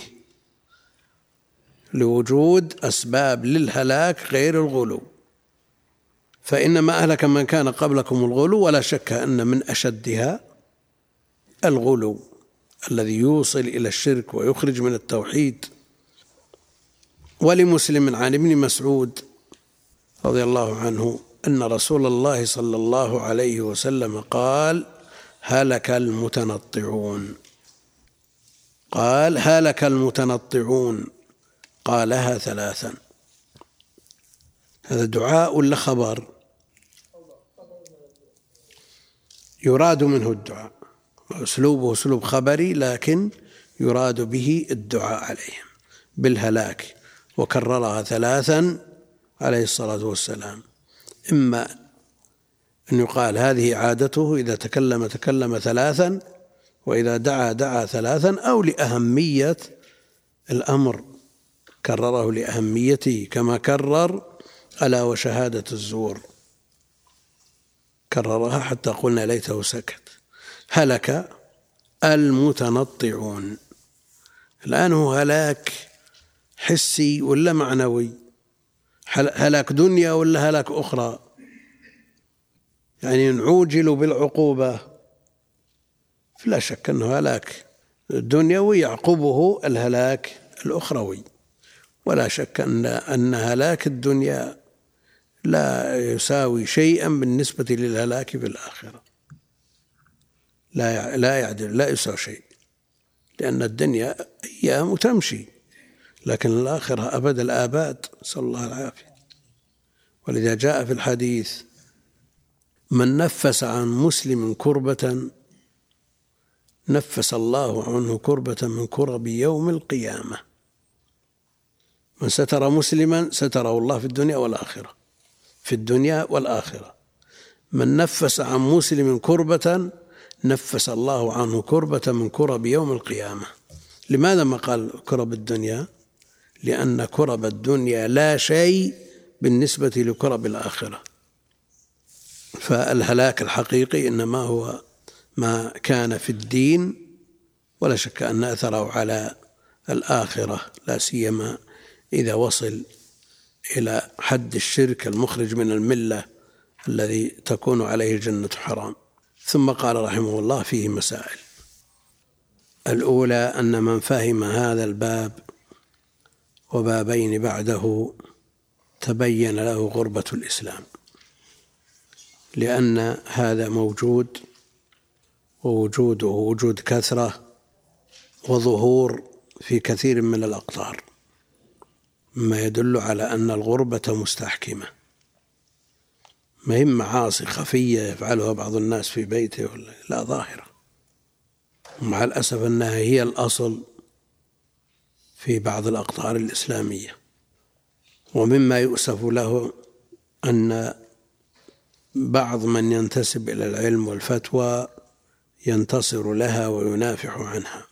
لوجود أسباب للهلاك غير الغلو. فإنما أهلك من كان قبلكم الغلو ولا شك أن من أشدها الغلو الذي يوصل إلى الشرك ويخرج من التوحيد. ولمسلم عن ابن مسعود رضي الله عنه أن رسول الله صلى الله عليه وسلم قال هلك المتنطعون. قال هلك المتنطعون. قالها ثلاثا. هذا دعاء ولا خبر؟ يراد منه الدعاء أسلوبه أسلوب خبري لكن يراد به الدعاء عليهم بالهلاك وكررها ثلاثا عليه الصلاة والسلام. إما أن يقال هذه عادته إذا تكلم تكلم ثلاثا وإذا دعا دعا ثلاثا أو لأهمية الأمر كرره لأهميته كما كرر ألا وشهادة الزور. كررها حتى قلنا ليته سكت. هلك المتنطعون. الآن هو هلاك حسي ولا معنوي؟ هلاك دنيا ولا هلاك أخرى؟ يعني نعوجل بالعقوبة. فلا شك أنه هلاك دنيوي يعقبه الهلاك الأخروي. ولا شك أن أن هلاك الدنيا لا يساوي شيئا بالنسبة للهلاك في الآخرة. لا لا يعدل لا يساوي شيء لأن الدنيا أيام وتمشي لكن الآخرة أبد الآباد. نسأل الله العافية ولذا جاء في الحديث من نفس عن مسلم كربة نفس الله عنه كربة من كرب يوم القيامة. من ستر مسلما ستره الله في الدنيا والآخرة. في الدنيا والآخرة. من نفس عن مسلم كربة نفس الله عنه كربة من كرب يوم القيامة. لماذا ما قال كرب الدنيا؟ لأن كرب الدنيا لا شيء بالنسبة لكرب الآخرة. فالهلاك الحقيقي إنما هو ما كان في الدين ولا شك أن أثره على الآخرة لا سيما إذا وصل إلى حد الشرك المخرج من الملة الذي تكون عليه الجنة حرام. ثم قال رحمه الله فيه مسائل. الأولى أن من فهم هذا الباب وبابين بعده تبين له غربة الإسلام. لأن هذا موجود ووجوده وجود كثرة وظهور في كثير من الأقطار. مما يدل على أن الغربة مستحكمة. ما هي معاصي خفية يفعلها بعض الناس في بيته ولا لا ظاهرة. ومع الأسف أنها هي الأصل في بعض الأقطار الإسلامية. ومما يؤسف له أن بعض من ينتسب إلى العلم والفتوى ينتصر لها وينافح عنها.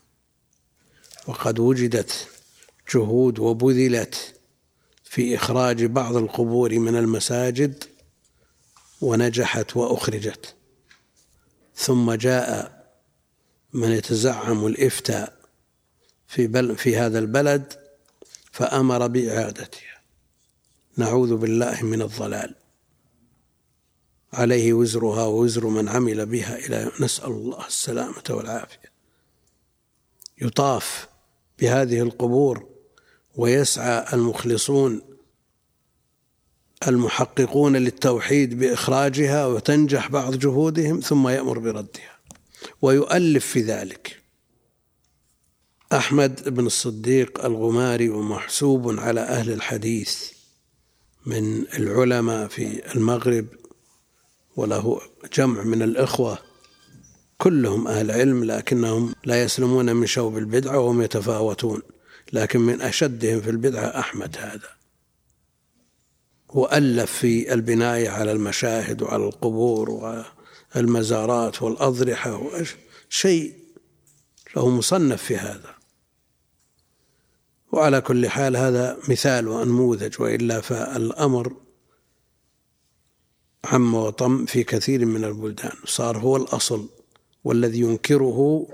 وقد وجدت جهود وبذلت في إخراج بعض القبور من المساجد ونجحت وأخرجت. ثم جاء من يتزعم الإفتاء في, بل في هذا البلد فأمر بإعادتها نعوذ بالله من الضلال. عليه وزرها ووزر من عمل بها إلى نسأل الله السلامة والعافية. يطاف بهذه القبور ويسعى المخلصون المحققون للتوحيد بإخراجها وتنجح بعض جهودهم ثم يأمر بردها. ويؤلف في ذلك أحمد بن الصديق الغماري ومحسوب على أهل الحديث من العلماء في المغرب وله جمع من الإخوة كلهم أهل علم لكنهم لا يسلمون من شوب البدعة وهم يتفاوتون. لكن من أشدهم في البدعة أحمد هذا. وألف في البناية على المشاهد وعلى القبور والمزارات والأضرحة شيء له مصنف في هذا. وعلى كل حال هذا مثال وأنموذج وإلا فالأمر عم وطم في كثير من البلدان. صار هو الأصل والذي ينكره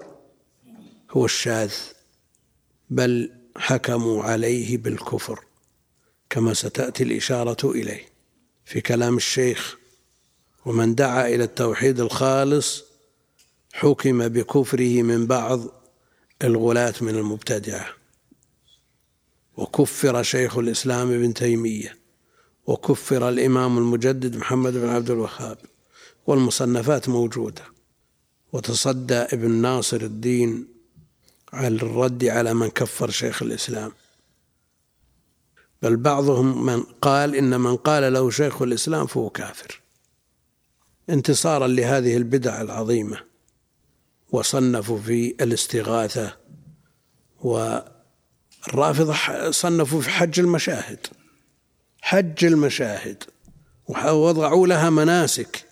هو الشاذ. بل حكموا عليه بالكفر كما ستأتي الإشارة إليه في كلام الشيخ. ومن دعا إلى التوحيد الخالص حكم بكفره من بعض الغلاة من المبتدعة. وكفر شيخ الإسلام ابن تيمية وكفر الإمام المجدد محمد بن عبد الوهاب والمصنفات موجودة. وتصدى ابن ناصر الدين على الرد على من كفر شيخ الإسلام. بل بعضهم من قال إن من قال له شيخ الإسلام فهو كافر. انتصارا لهذه البدع العظيمة. وصنفوا في الاستغاثة. والرافضة صنفوا في حج المشاهد. حج المشاهد. ووضعوا لها مناسك.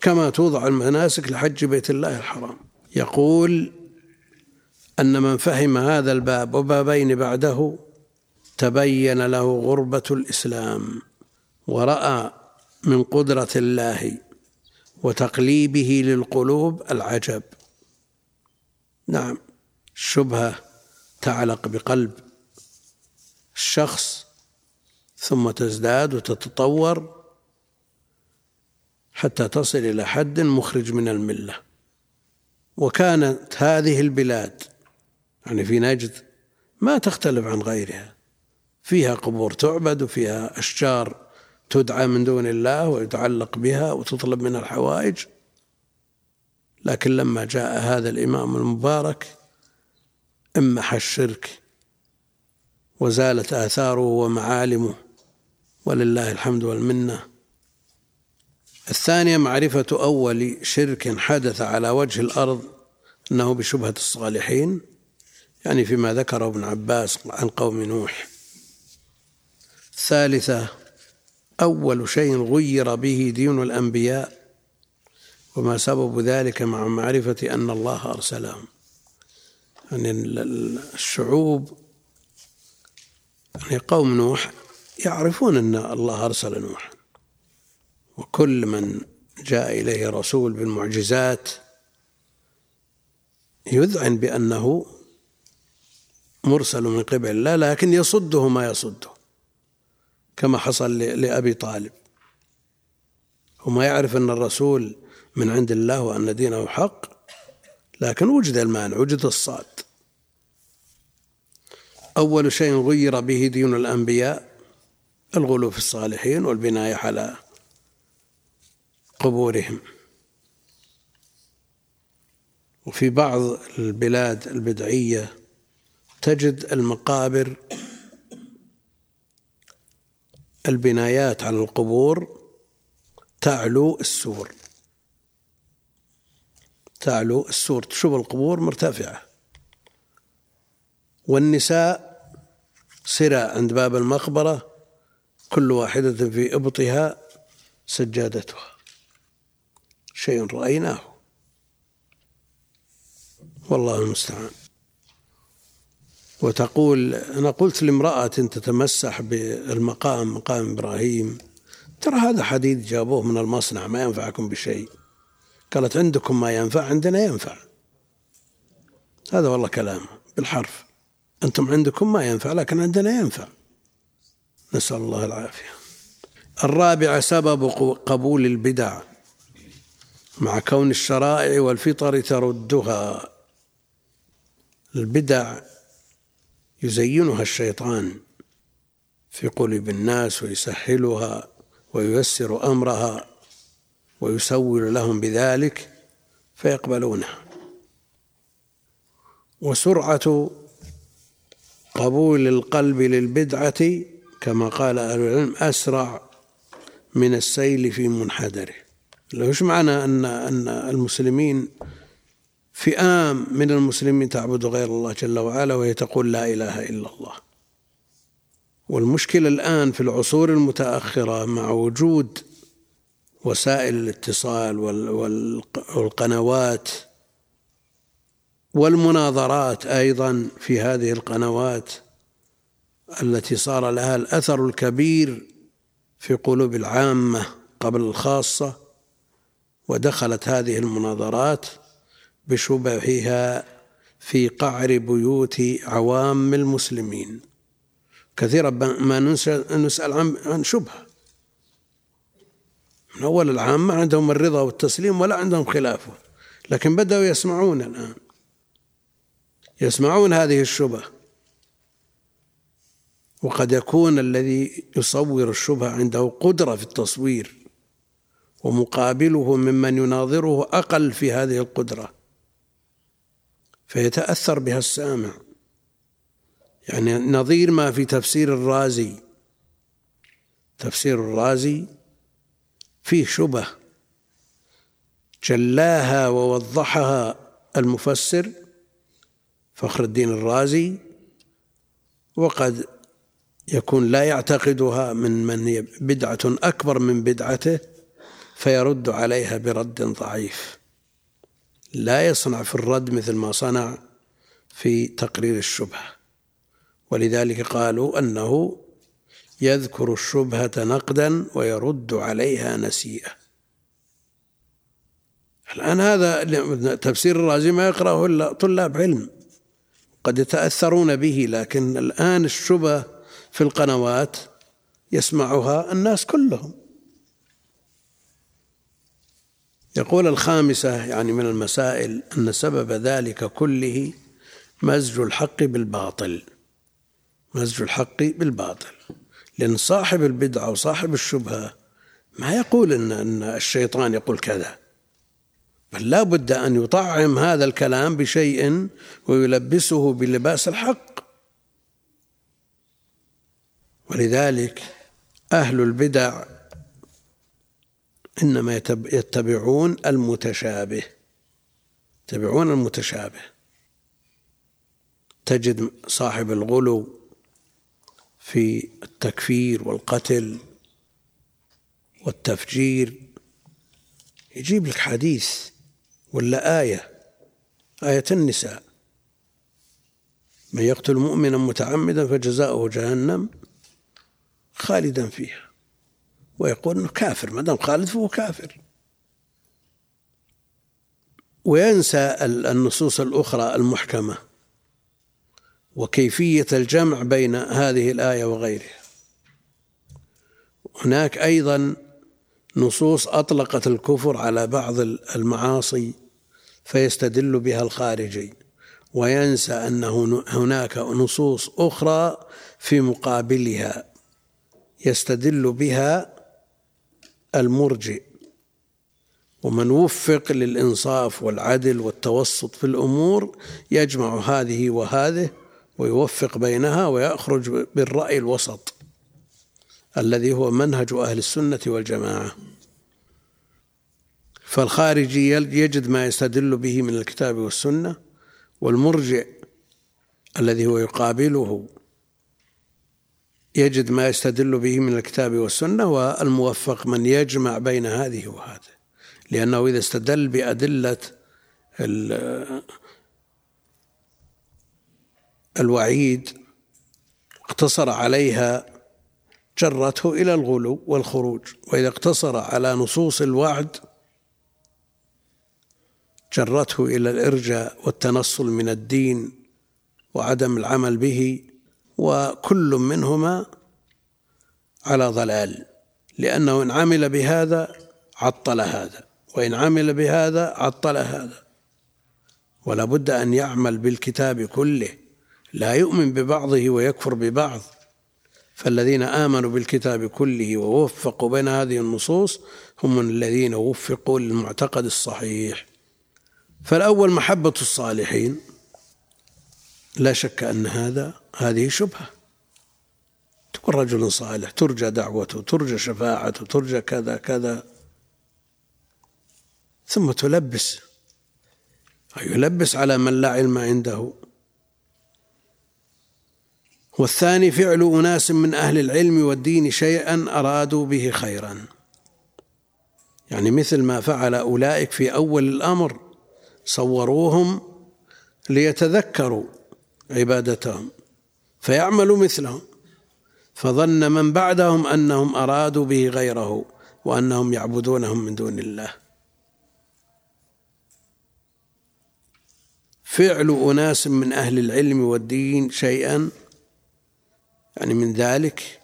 كما توضع المناسك لحج بيت الله الحرام. يقول أن من فهم هذا الباب وبابين بعده تبين له غربة الإسلام ورأى من قدرة الله وتقليبه للقلوب العجب. نعم الشبهة تعلق بقلب. الشخص ثم تزداد وتتطور حتى تصل إلى حد مخرج من الملة. وكانت هذه البلاد يعني في نجد ما تختلف عن غيرها. فيها قبور تعبد وفيها أشجار تدعى من دون الله ويتعلق بها وتطلب منها الحوائج. لكن لما جاء هذا الإمام المبارك امح الشرك وزالت آثاره ومعالمه ولله الحمد والمنة. الثانية معرفة أول شرك حدث على وجه الأرض أنه بشبهة الصالحين. يعني فيما ذكره ابن عباس عن قوم نوح. الثالثة أول شيء غير به دين الأنبياء وما سبب ذلك مع معرفة أن الله أرسلهم يعني الشعوب يعني قوم نوح يعرفون أن الله أرسل نوح وكل من جاء إليه رسول بالمعجزات يذعن بأنه مرسل من قبل. الله لكن يصده ما يصده كما حصل لأبي طالب. وما يعرف أن الرسول من عند الله وأن دينه حق لكن وجد المانع وجد الصاد. أول شيء غير به دين الأنبياء الغلو في الصالحين والبناية على قبورهم. وفي بعض البلاد البدعية تجد المقابر البنايات على القبور تعلو السور. تعلو السور. تشوف القبور مرتفعة. والنساء سرى عند باب المقبرة كل واحدة في إبطها سجادتها. شيء رأيناه. والله المستعان. وتقول أنا قلت لامرأة تتمسح بالمقام مقام إبراهيم. ترى هذا حديد جابوه من المصنع ما ينفعكم بشيء. قالت عندكم ما ينفع عندنا ينفع. هذا والله كلام بالحرف. أنتم عندكم ما ينفع لكن عندنا ينفع. نسأل الله العافية. الرابع سبب قبول البدع. مع كون الشرائع والفطر تردها. البدع يزينها الشيطان في قلوب الناس ويسهلها وييسر أمرها ويسول لهم بذلك فيقبلونها. وسرعة قبول القلب للبدعة كما قال أهل العلم أسرع من السيل في منحدره. وش معنى ان أن المسلمين فئام من المسلمين تعبد غير الله جل وعلا وهي تقول لا إله إلا الله. والمشكلة الآن في العصور المتأخرة مع وجود وسائل الاتصال والقنوات والمناظرات أيضا في هذه القنوات التي صار لها الأثر الكبير في قلوب العامة قبل الخاصة ودخلت هذه المناظرات بشبهها في قعر بيوت عوام المسلمين. كثيرا ما نسأل عن شبهة. من أول العام ما عندهم الرضا والتسليم ولا عندهم خلافه لكن بدأوا يسمعون الآن. يسمعون هذه الشبهة. وقد يكون الذي يصور الشبهة عنده قدرة في التصوير ومقابله ممن يناظره أقل في هذه القدرة. فيتأثر بها السامع. يعني نظير ما في تفسير الرازي. تفسير الرازي فيه شبه. جلاها ووضحها المفسر فخر الدين الرازي وقد يكون لا يعتقدها من من هي بدعة أكبر من بدعته فيرد عليها برد ضعيف. لا يصنع في الرد مثل ما صنع في تقرير الشبهة. ولذلك قالوا أنه يذكر الشبهة نقدا ويرد عليها نسيئة. الآن هذا تفسير الرازي ما يقرأه إلا طلاب علم قد يتأثرون به لكن الآن الشبه في القنوات يسمعها الناس كلهم. يقول الخامسة يعني من المسائل أن سبب ذلك كله مزج الحق بالباطل. مزج الحق بالباطل. لأن صاحب البدعة وصاحب الشبهة ما يقول إن أن الشيطان يقول كذا. بل لا بد أن يطعم هذا الكلام بشيء ويلبسه بلباس الحق. ولذلك أهل البدع إنما يتبعون المتشابه. يتبعون المتشابه. تجد صاحب الغلو في التكفير والقتل والتفجير. يجيب لك حديث ولا آية؟ آية النساء. من يقتل مؤمنا متعمدا فجزاؤه جهنم خالدا فيها. ويقول إنه كافر ما دام خالد فهو كافر. وينسى النصوص الأخرى المحكمة وكيفية الجمع بين هذه الآية وغيرها. هناك أيضا نصوص أطلقت الكفر على بعض المعاصي فيستدل بها الخارجي وينسى انه هناك نصوص أخرى في مقابلها يستدل بها المرجئ. ومن وفق للإنصاف والعدل والتوسط في الأمور يجمع هذه وهذه ويوفق بينها ويخرج بالرأي الوسط الذي هو منهج أهل السنة والجماعة. فالخارجي يجد ما يستدل به من الكتاب والسنة والمرجع الذي هو يقابله يجد ما يستدل به من الكتاب والسنة والموفق من يجمع بين هذه وهذه. لأنه إذا استدل بأدلة الوعيد اقتصر عليها جرته إلى الغلو والخروج. وإذا اقتصر على نصوص الوعد جرته إلى الإرجاء والتنصل من الدين وعدم العمل به وكل منهما على ضلال لأنه إن عمل بهذا عطل هذا وإن عمل بهذا عطل هذا. ولا بد أن يعمل بالكتاب كله لا يؤمن ببعضه ويكفر ببعض. فالذين آمنوا بالكتاب كله ووفقوا بين هذه النصوص هم الذين وفقوا للمعتقد الصحيح. فالأول محبة الصالحين. لا شك أن هذا هذه شبهة. تكون رجل صالح ترجى دعوته ترجى شفاعته ترجى كذا كذا. ثم تلبس. يلبس على من لا علم عنده. والثاني فعل أناس من أهل العلم والدين شيئا أرادوا به خيرا. يعني مثل ما فعل أولئك في أول الأمر صوروهم ليتذكروا. عبادتهم فيعمل مثلهم فظن من بعدهم أنهم أرادوا به غيره وأنهم يعبدونهم من دون الله. فعل أناس من أهل العلم والدين شيئا يعني من ذلك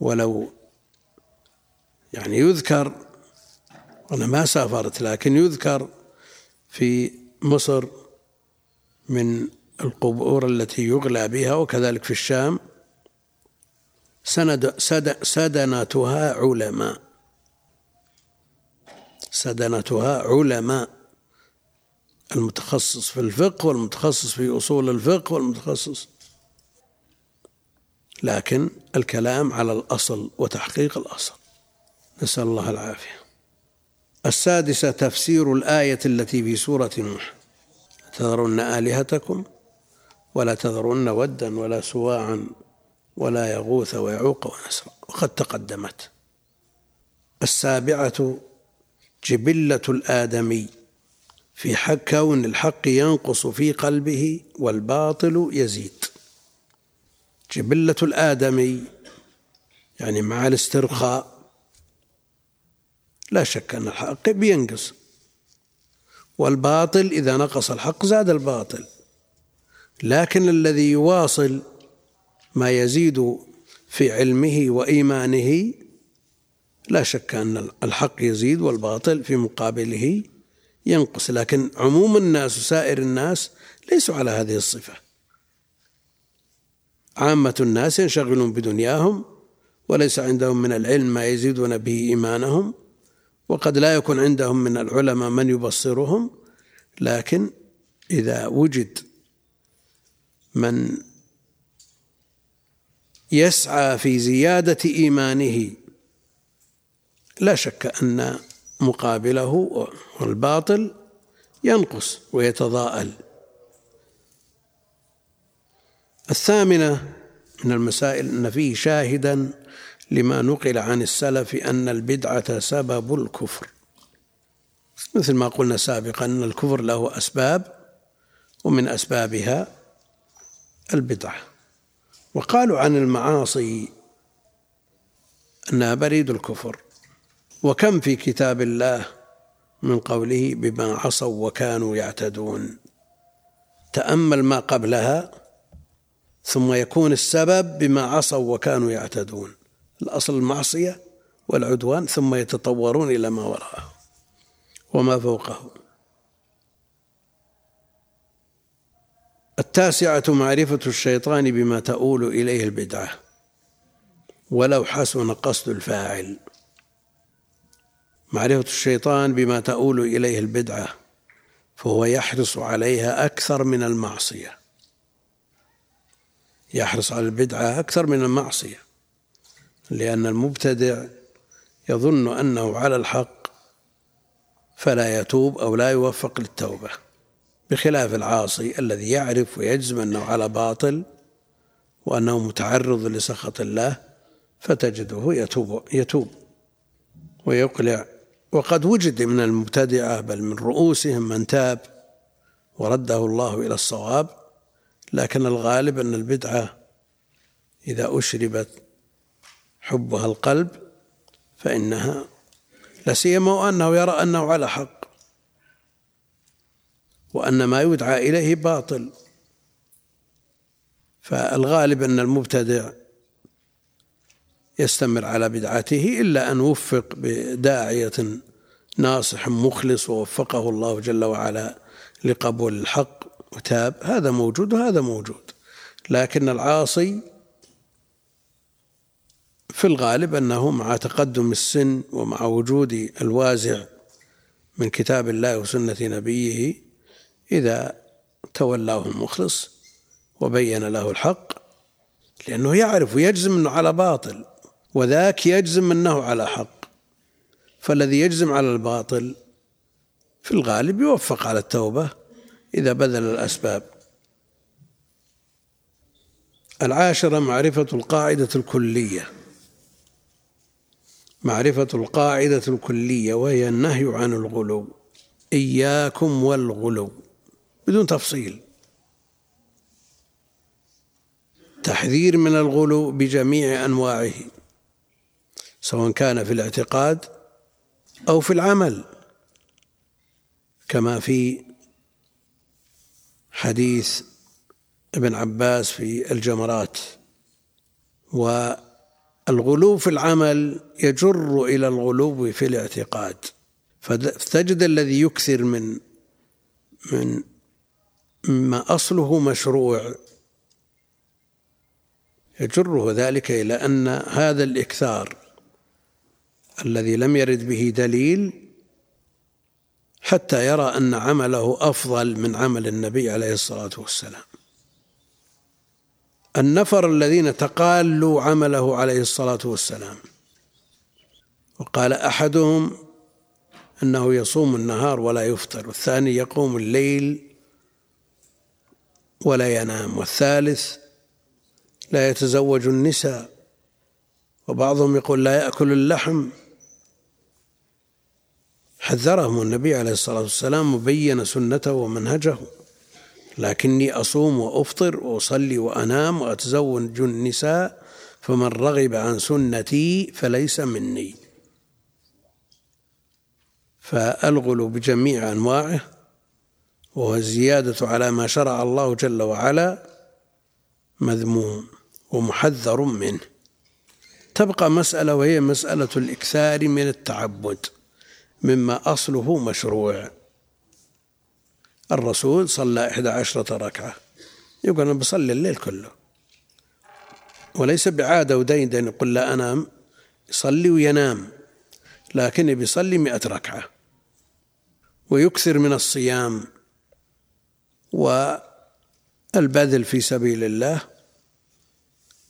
ولو يعني يذكر أنا ما سافرت لكن يذكر في مصر من القبور التي يغلى بها وكذلك في الشام سند سد سدنتها علماء. سدنتها علماء. المتخصص في الفقه والمتخصص في أصول الفقه والمتخصص. لكن الكلام على الأصل وتحقيق الأصل. نسأل الله العافية. السادسة تفسير الآية التي في سورة نوح. تذرن آلهتكم؟ ولا تذرن ودا ولا سواعا ولا يغوث ويعوق ونسرا. وقد تقدمت. السابعة جبلة الآدمي. في حق كون الحق ينقص في قلبه والباطل يزيد. جبلة الآدمي يعني مع الاسترخاء. لا شك أن الحق بينقص. والباطل إذا نقص الحق زاد الباطل. لكن الذي يواصل ما يزيد في علمه وإيمانه لا شك أن الحق يزيد والباطل في مقابله ينقص. لكن عموم الناس وسائر الناس ليسوا على هذه الصفة. عامة الناس ينشغلون بدنياهم وليس عندهم من العلم ما يزيدون به إيمانهم وقد لا يكون عندهم من العلماء من يبصرهم. لكن إذا وجد من يسعى في زيادة إيمانه لا شك أن مقابله والباطل ينقص ويتضاءل. الثامنة من المسائل أن فيه شاهدا لما نقل عن السلف أن البدعة سبب الكفر. مثل ما قلنا سابقا أن الكفر له أسباب ومن أسبابها البدعة وقالوا عن المعاصي أنها بريد الكفر. وكم في كتاب الله من قوله بما عصوا وكانوا يعتدون. تأمل ما قبلها ثم يكون السبب بما عصوا وكانوا يعتدون. الأصل المعصية والعدوان ثم يتطورون إلى ما وراءه وما فوقه. التاسعة معرفة الشيطان بما تؤول إليه البدعة. ولو حسن قصد الفاعل. معرفة الشيطان بما تؤول إليه البدعة فهو يحرص عليها أكثر من المعصية. يحرص على البدعة أكثر من المعصية لأن المبتدع يظن أنه على الحق فلا يتوب أو لا يوفق للتوبة. بخلاف العاصي الذي يعرف ويجزم أنه على باطل وأنه متعرض لسخط الله فتجده يتوب يتوب ويقلع. وقد وجد من المبتدعة بل من رؤوسهم من تاب ورده الله إلى الصواب لكن الغالب أن البدعة إذا أشربت حبها القلب فإنها لا سيما وأنه يرى أنه على حق. وأن ما يدعى إليه باطل. فالغالب أن المبتدع يستمر على بدعته إلا أن وفق بداعية ناصح مخلص ووفقه الله جل وعلا لقبول الحق وتاب. هذا موجود وهذا موجود. لكن العاصي في الغالب أنه مع تقدم السن ومع وجود الوازع من كتاب الله وسنة نبيه إذا تولاه المخلص وبين له الحق لأنه يعرف ويجزم أنه على باطل وذاك يجزم أنه على حق. فالذي يجزم على الباطل في الغالب يوفق على التوبة إذا بذل الأسباب. العاشرة معرفة القاعدة الكلية. معرفة القاعدة الكلية وهي النهي عن الغلو. إياكم والغلو. بدون تفصيل. تحذير من الغلو بجميع أنواعه سواء كان في الاعتقاد أو في العمل كما في حديث ابن عباس في الجمرات. والغلو في العمل يجر إلى الغلو في الاعتقاد. فتجد الذي يكثر من من ما أصله مشروع. يجره ذلك إلى أن هذا الإكثار الذي لم يرد به دليل حتى يرى أن عمله أفضل من عمل النبي عليه الصلاة والسلام. النفر الذين تقالوا عمله عليه الصلاة والسلام وقال أحدهم أنه يصوم النهار ولا يفطر والثاني يقوم الليل ولا ينام. والثالث لا يتزوج النساء. وبعضهم يقول لا يأكل اللحم. حذرهم النبي عليه الصلاة والسلام وبين سنته ومنهجه. لكني أصوم وأفطر وأصلي وأنام وأتزوج النساء فمن رغب عن سنتي فليس مني. فالغلو بجميع أنواعه. وهو الزيادة على ما شرع الله جل وعلا مذموم ومحذر منه. تبقى مسألة وهي مسألة الإكثار من التعبد مما أصله مشروع. الرسول صلى إحدى عشرة ركعة. يقول أنا بصلي الليل كله. وليس بعادة ودين يقول لا أنام يصلي وينام لكن بيصلي مئة ركعة. ويكثر من الصيام. والبذل في سبيل الله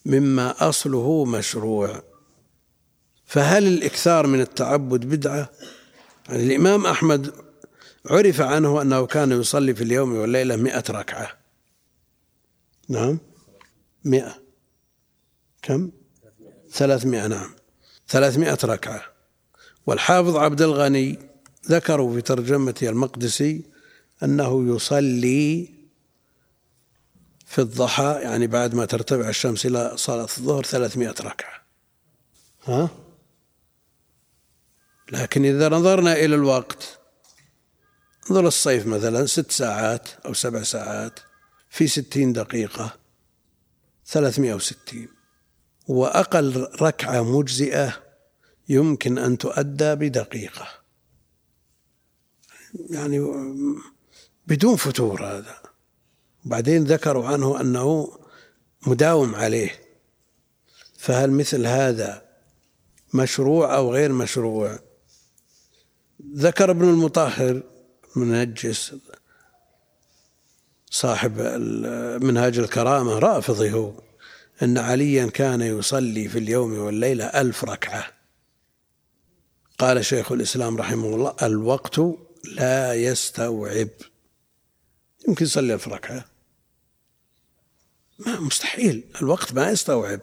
مما أصله مشروع. فهل الإكثار من التعبد بدعة؟ يعني الإمام أحمد عرف عنه أنه كان يصلي في اليوم والليلة مئة ركعة. نعم؟ مئة. كم؟ ثلاثمائة نعم. ثلاثمائة ركعة. والحافظ عبد الغني ذكروا في ترجمته المقدسي أنه يصلي في الضحى يعني بعد ما ترتفع الشمس إلى صلاة الظهر ثلاثمائة ركعة. ها؟ لكن إذا نظرنا إلى الوقت انظر الصيف مثلا ست ساعات أو سبع ساعات في ستين دقيقة ثلاثمائة وستين. وأقل ركعة مجزئة يمكن أن تؤدى بدقيقة. يعني بدون فتور هذا. بعدين ذكروا عنه أنه مداوم عليه. فهل مثل هذا مشروع أو غير مشروع؟ ذكر ابن المطهر منجس صاحب منهاج الكرامة رافضي هو أن عليا كان يصلي في اليوم والليلة ألف ركعة. قال شيخ الإسلام رحمه الله الوقت لا يستوعب. يمكن يصلي ألف ركعة. ما مستحيل. الوقت ما يستوعب.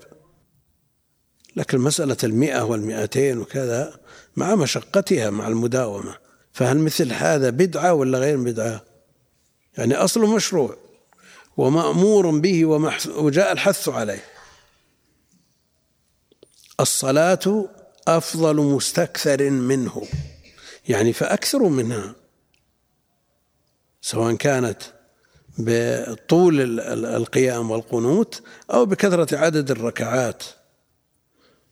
لكن مسألة المئة والمئتين وكذا مع مشقتها مع المداومة. فهل مثل هذا بدعة ولا غير بدعة؟ يعني أصله مشروع. ومأمور به وجاء الحث عليه. الصلاة أفضل مستكثر منه. يعني فأكثروا منها. سواء كانت بطول القيام والقنوت أو بكثرة عدد الركعات.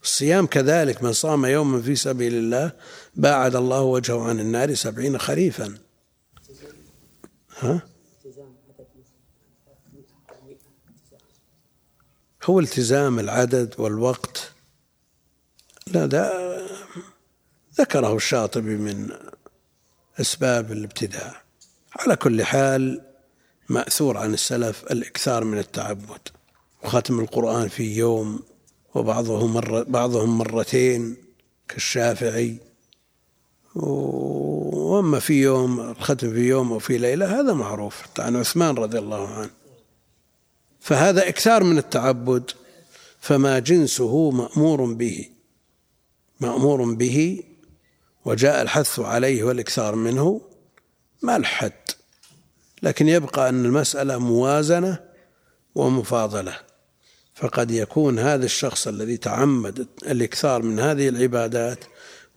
الصيام كذلك من صام يوما في سبيل الله باعد الله وجهه عن النار سبعين خريفا. ها؟ هو التزام العدد والوقت. لا ده ذكره الشاطبي من أسباب الابتداع. على كل حال مأثور عن السلف الإكثار من التعبد. وختم القرآن في يوم وبعضهم مرة بعضهم مرتين كالشافعي. وأما في يوم الختم في يوم أو في ليلة هذا معروف عن عثمان رضي الله عنه. فهذا إكثار من التعبد فما جنسه مأمور به. مأمور به وجاء الحث عليه والإكثار منه. ما الحد لكن يبقى أن المسألة موازنة ومفاضلة. فقد يكون هذا الشخص الذي تعمد الإكثار من هذه العبادات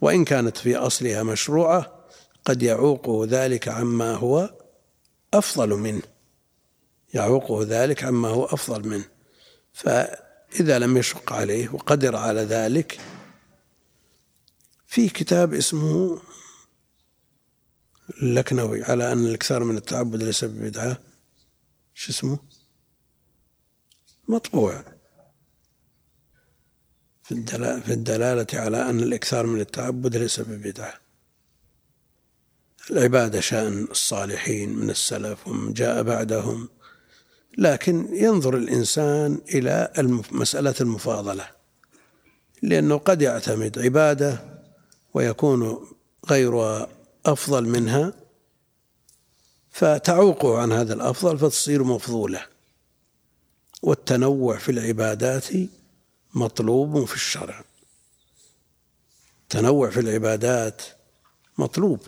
وإن كانت في أصلها مشروعة قد يعوقه ذلك عما هو أفضل منه. يعوقه ذلك عما هو أفضل منه. فإذا لم يشق عليه وقدر على ذلك في كتاب اسمه اللكنوي على أن الإكثار من التعبد ليس ببدعة. شو اسمه؟ مطبوع. في الدلالة, في الدلالة على أن الإكثار من التعبد ليس ببدعة. العبادة شأن الصالحين من السلف ومن جاء بعدهم. لكن ينظر الإنسان إلى مسألة المفاضلة. لأنه قد يعتمد عبادة ويكون غيرها أفضل منها فتعوقه عن هذا الأفضل فتصير مفضولة. والتنوع في العبادات مطلوب في الشرع. التنوع في العبادات مطلوب.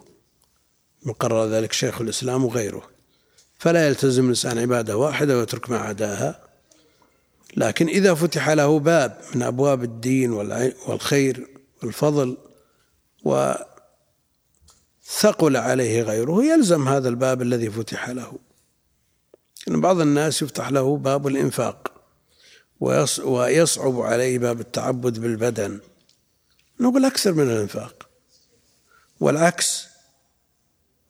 مقرر ذلك شيخ الإسلام وغيره. فلا يلتزم الإنسان عبادة واحدة ويترك ما عداها. لكن إذا فتح له باب من أبواب الدين والخير والفضل و ثقل عليه غيره يلزم هذا الباب الذي فتح له. إن بعض الناس يفتح له باب الإنفاق ويصعب عليه باب التعبد بالبدن. نقول أكثر من الإنفاق. والعكس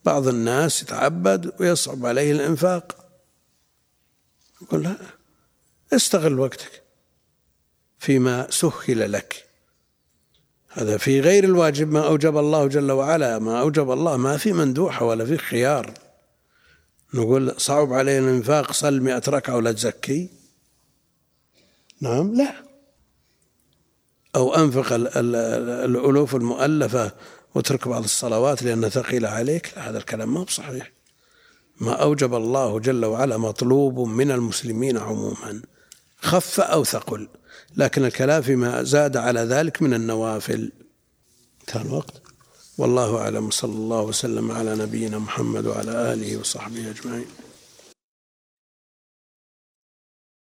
بعض الناس يتعبد ويصعب عليه الإنفاق. نقول لا استغل وقتك فيما سهل لك. هذا في غير الواجب ما أوجب الله جل وعلا ما أوجب الله ما في مندوحة ولا في خيار. نقول صعب عليه الإنفاق صل مئة ركعة ولا تزكي؟ نعم لا. أو أنفق الألوف المؤلفة واترك بعض الصلوات لأنها ثقيلة عليك؟ لا هذا الكلام ما هو صحيح. ما أوجب الله جل وعلا مطلوب من المسلمين عموما خف أو ثقل. لكن الكلام فيما زاد على ذلك من النوافل. انتهى الوقت. والله أعلم. صلى الله وسلم على نبينا محمد وعلى آله وصحبه أجمعين.